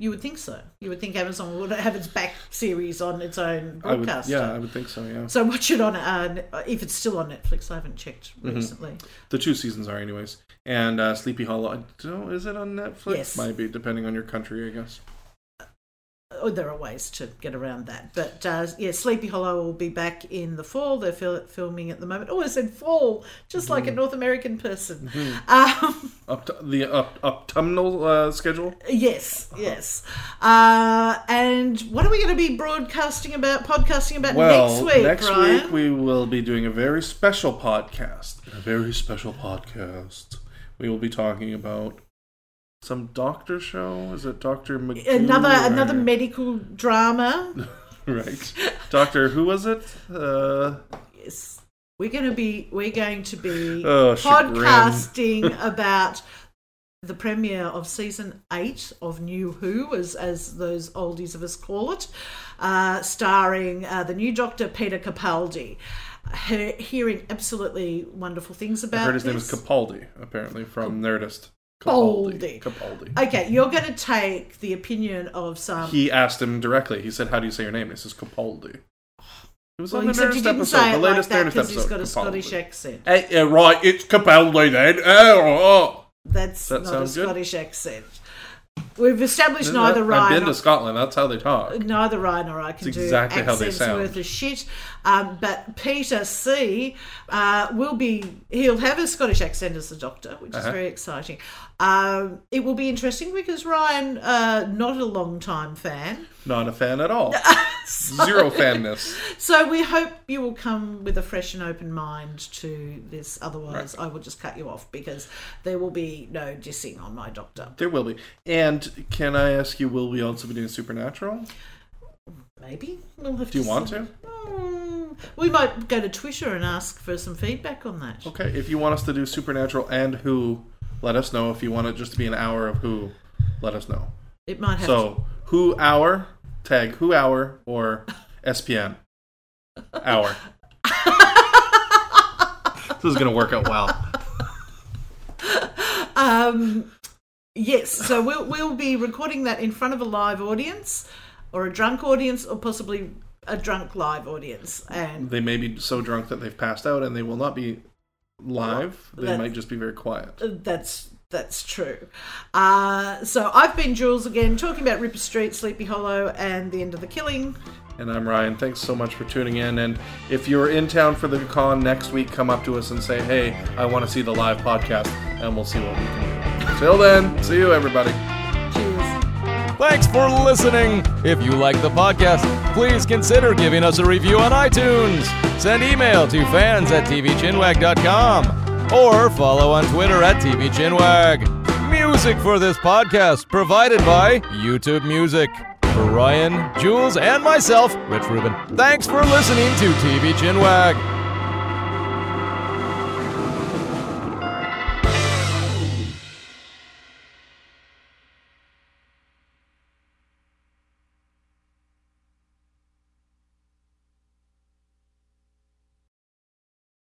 You would think so. You would think Amazon would have its back series on its own I would, broadcaster. yeah, I would think so. Yeah, So watch it on uh, if it's still on Netflix. I haven't checked Mm-hmm. recently. the two seasons are, anyways. And uh, Sleepy Hollow. I don't. Is it on Netflix? Yes. Might be, depending on your country, I guess. Oh, there are ways to get around that, but uh, yeah, Sleepy Hollow will be back in the fall. They're fil- filming at the moment. Oh, I said fall, just like a North American person. Um, Up to, the up, autumnal uh, schedule. yes, yes. Uh, and what are we going to be broadcasting about, podcasting about Well, next week, next Brian? week we will be doing a very special podcast. A very special podcast. We will be talking about some doctor show. Is it Doctor McGee? another another medical drama. right. Doctor, who was it? Uh, Yes. We're going to be we're going to be Oh, podcasting about the premiere of season eight of New Who, as as those oldies of us call it, uh, starring uh, the new Doctor Peter Capaldi. He- hearing absolutely wonderful things I about heard his name is. Capaldi, apparently from Nerdist. Capaldi. Capaldi. Okay, you're going to take the opinion of some. He asked him directly. He said, "How do you say your name?" He says Capaldi. It was well, on the didn't episode, the like latest that Nerdist because he's episode. got a Capaldi. Scottish accent. Hey, yeah, right, it's Capaldi then. Oh, oh. That's That not a good? Scottish accent. We've established Isn't neither Ryan. I've been to Scotland. That's how they talk. neither Ryan or I can It's do exactly how they accents sound. worth a shit. Um, but Peter C uh, will be, he'll have a Scottish accent as the doctor, which is Uh-huh. very exciting. Um, it will be interesting because Ryan, uh, not a long time fan, Not a fan at all. Zero fanness. so we hope you will come with a fresh and open mind to this. Otherwise, I will just cut you off because there will be no dissing on my doctor. There will be. And can I ask you, will we also be doing Supernatural? Maybe we'll have Do you want see. to? Mm, we might go to Twitter and ask for some feedback on that. Okay, if you want us to do Supernatural and Who, let us know. If you want it just to be an hour of Who, let us know. It might have to So, Who Hour, tag Who Hour or SPN Hour. this is going to work out well. Um, yes, so we'll we'll be recording that in front of a live audience, or a drunk audience, or possibly a drunk live audience. And They may be so drunk that they've passed out and they will not be live. They That- might just be very quiet. that's that's true. Uh, so I've been Jules again, talking about Ripper Street, Sleepy Hollow, and the end of the killing. And I'm Ryan. Thanks so much for tuning in. And if you're in town for the con next week, come up to us and say, hey, I want to see the live podcast, and we'll see what we can do. Till then, see you, everybody. Thanks for listening. If you like the podcast, please consider giving us a review on iTunes. Send email to fans at tvchinwag.com or follow on Twitter at tvchinwag. Music for this podcast provided by YouTube Music. For Ryan, Jules, and myself, Rich Rubin, thanks for listening to TV Chinwag.